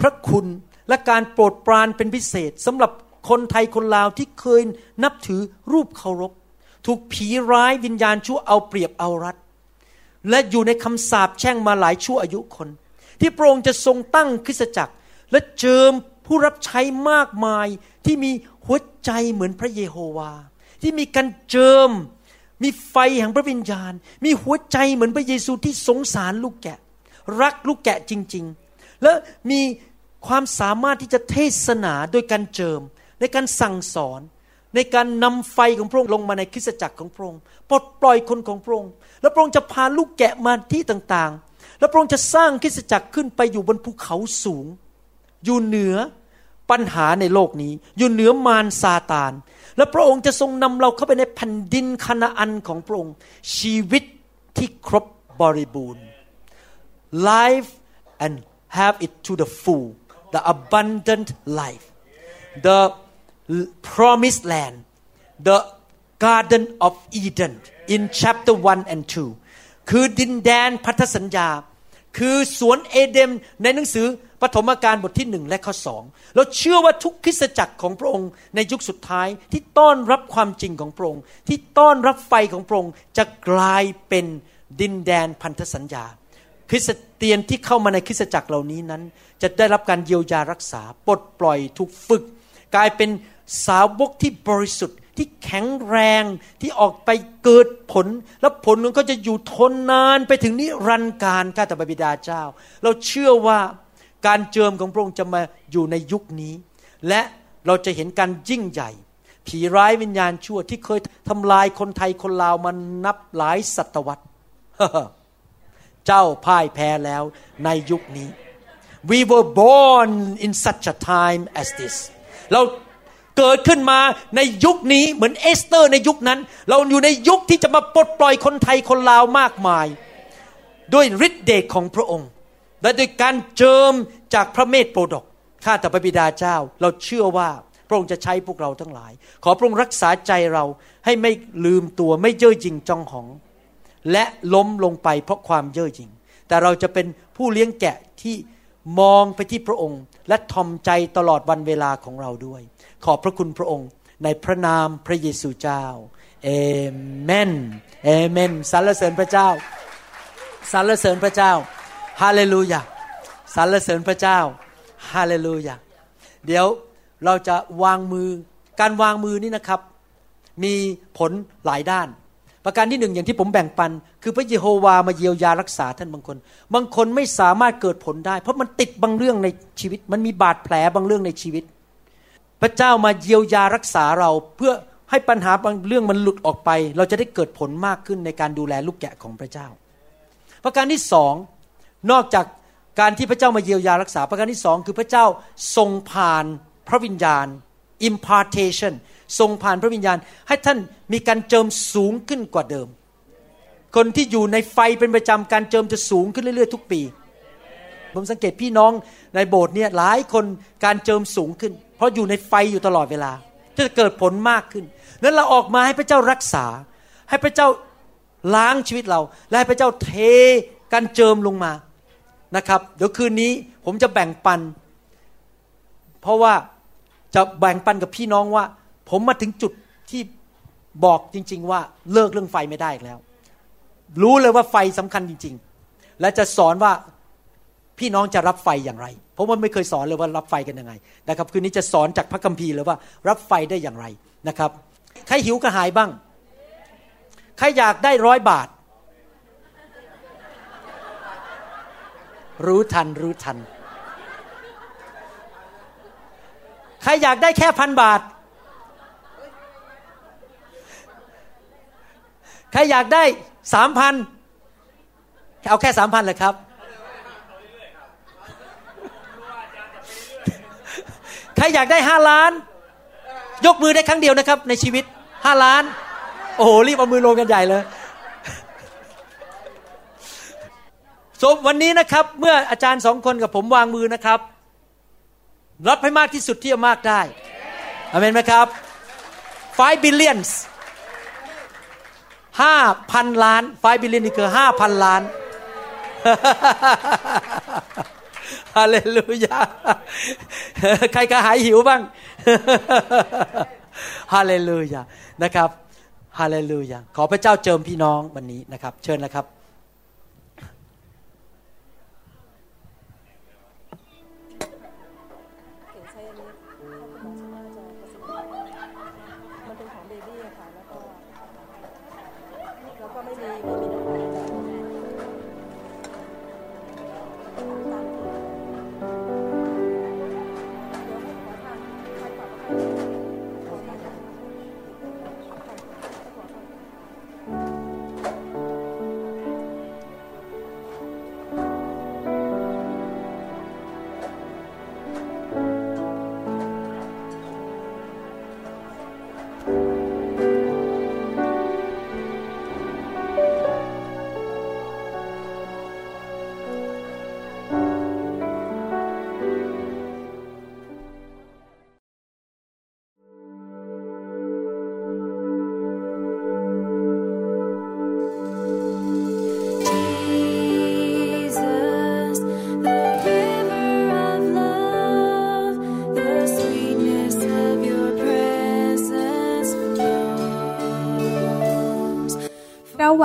พระคุณ และการโปรดปรานเป็นพิเศษสำหรับคนไทยคนลาวที่เคยนับถือรูปเคารพ ถูกผีร้ายวิญญาณชั่วเอาเปรียบเอารัดและอยู่ในคำสาปแช่งมาหลายชั่วอายุคน ที่พระองค์จะทรงตั้งคริสตจักร และเจิมผู้รับใช้มากมายที่มีหัวใจเหมือนพระเยโฮวา ที่มีการเจิม มีไฟแห่งพระวิญญาณ มีหัวใจเหมือนพระเยซูที่สงสารลูกแกะ รักลูกแกะจริง ๆ และมี ความสามารถที่จะเทศนาโดยการเจิม ในการสั่งสอน ในการนำไฟของพระองค์ลงมาในคริสตจักรของพระองค์ปลดปล่อยคนของพระองค์แล้วพระองค์จะพาลูกแกะมาที่ต่างๆ แล้วพระองค์จะสร้างคริสตจักรขึ้นไปอยู่บนภูเขาสูง อยู่เหนือปัญหาในโลกนี้ อยู่เหนือมารซาตาน และพระองค์จะทรงนำเราเข้าไปในแผ่นดินคณาอันของพระองค์ ชีวิตที่ครบบริบูรณ์ life and have it to the full the abundant life the promised land the garden of Eden in chapter 1 and 2 คือดินแดนพันธสัญญา คือสวนเอเดมในหนังสือปฐมกาลบทที่หนึ่งและข้อสองเราเชื่อว่าทุกคริสตจักรของพระองค์ในยุคสุดท้ายที่ต้อนรับความจริงของพระองค์ที่ต้อนรับไฟของพระองค์จะกลายเป็นดินแดนพันธสัญญา คริสเตียนที่เข้ามาในคริสตจักรเหล่านี้นั้น จะได้รับการเยียวยารักษาปลดปล่อยถูกฝึก กลายเป็นสาวกที่บริสุทธิ์ที่แข็งแรงที่ออกไปเกิดผล แล้วผลนั้นก็จะอยู่ทนนานไปถึงนิรันดร์การข้าแต่บิดาเจ้า เราเชื่อว่าการเจิมของพระองค์จะมาอยู่ในยุคนี้ และเราจะเห็นการยิ่งใหญ่ ผีร้ายวิญญาณชั่วที่เคยทำลายคนไทยคนลาวมันนับหลายศตวรรษ เจ้าพ่ายแพ้แล้วในยุคนี้ we were born in such a time as this เราเกิดขึ้นมาในยุคนี้เหมือนเอสเตอร์ในยุคนั้น เราอยู่ในยุคที่จะมาปลดปล่อยคนไทยคนลาวมากมาย ด้วยฤทธิเดชของพระองค์ และโดยการเจิมจากพระเมธโปรดกข้าแต่พระบิดาเจ้า เราเชื่อว่าพระองค์จะใช้พวกเราทั้งหลาย ขอพระองค์รักษาใจเราให้ไม่ลืมตัวไม่เย่อหยิ่งจองหอง และล้มลงไปเพราะความเย่อหยิ่ง แต่เราจะเป็นผู้เลี้ยงแกะที่มองไปที่พระองค์ และทอมใจตลอดวันเวลาของเราด้วย ขอบพระคุณพระองค์ในพระนามพระเยซูเจ้าเอเมนเอเมนสรรเสริญพระเจ้าสรรเสริญพระเจ้าฮาเลลูยาสรรเสริญพระเจ้าฮาเลลูยาเดี๋ยวเราจะวางมือการวางมือนี่นะครับ มีผลหลายด้าน ประการที่หนึ่งอย่างที่ผมแบ่งปัน คือพระเยโฮวามาเยียวยารักษาท่านบางคน บางคนไม่สามารถเกิดผลได้ เพราะมันติดบางเรื่องในชีวิต มันมีบาดแผลบางเรื่องในชีวิต พระเจ้ามาเยียวยารักษาเรา เพื่อให้ปัญหาบางเรื่องมันหลุดออกไป เราจะได้เกิดผลมากขึ้นในการดูแลลูกแกะของพระเจ้า ประการที่สองนอกจากการที่พระเจ้ามาเยียวยารักษา ประการที่สองคือพระเจ้าทรงผ่านพระวิญญาณ impartation ทรงผ่านพระวิญญาณ ให้ท่านมีการเจิมสูงขึ้นกว่าเดิม คนที่อยู่ในไฟเป็นประจำการเจิมจะสูงขึ้นเรื่อยๆ ทุกปี ผมสังเกตพี่น้องในโบสถ์เนี่ยหลายคนการเจิมสูงขึ้น เพราะอยู่ในไฟอยู่ตลอดเวลาจะเกิดผลมากขึ้นนั้นเราออกมาให้พระเจ้ารักษา ให้พระเจ้าล้างชีวิตเรา และให้พระเจ้าเทการเจิมลงมานะครับ เดี๋ยวคืนนี้ผมจะแบ่งปัน เพราะว่าจะแบ่งปันกับพี่น้องว่า ผมมาถึงจุดที่บอกจริง ๆ ว่าเลิกเรื่องไฟไม่ได้แล้ว รู้เลยว่าไฟสำคัญจริง ๆ และจะสอนว่าพี่น้องจะรับไฟอย่างไร เพราะว่าไม่เคยสอนเลยว่ารับไฟกันยังไงนะครับ คืนนี้จะสอนจากพระคัมภีร์เลยว่า รับไฟได้อย่างไรนะครับ ใครหิวกระหายบ้าง ใครอยากได้ร้อยบาท รู้ทันรู้ทัน ใครอยากได้แค่พันบาท ใครอยากได้สามพันเอาแค่สามพันเลยครับ ใครอยากได้ห้าล้าน ยกมือได้ครั้งเดียวนะครับ ในชีวิตห้าล้าน โอ้โห รีบเอามือลงกันใหญ่เลยสมวันนี้นะครับ เมื่ออาจารย์สองคนกับผมวางมือนะครับ รับให้มากที่สุดที่จะมากได้อเมนไหมครับ5 billions ห้าพันล้านไฟบิลลินนี่คือห้าพันล้านฮาเลลูยาใครกระหายหิวบ้างฮาเลลูยานะครับฮาเลลูยาขอพระเจ้าเจิมพี่น้องวันนี้นะครับ เชิญนะครับ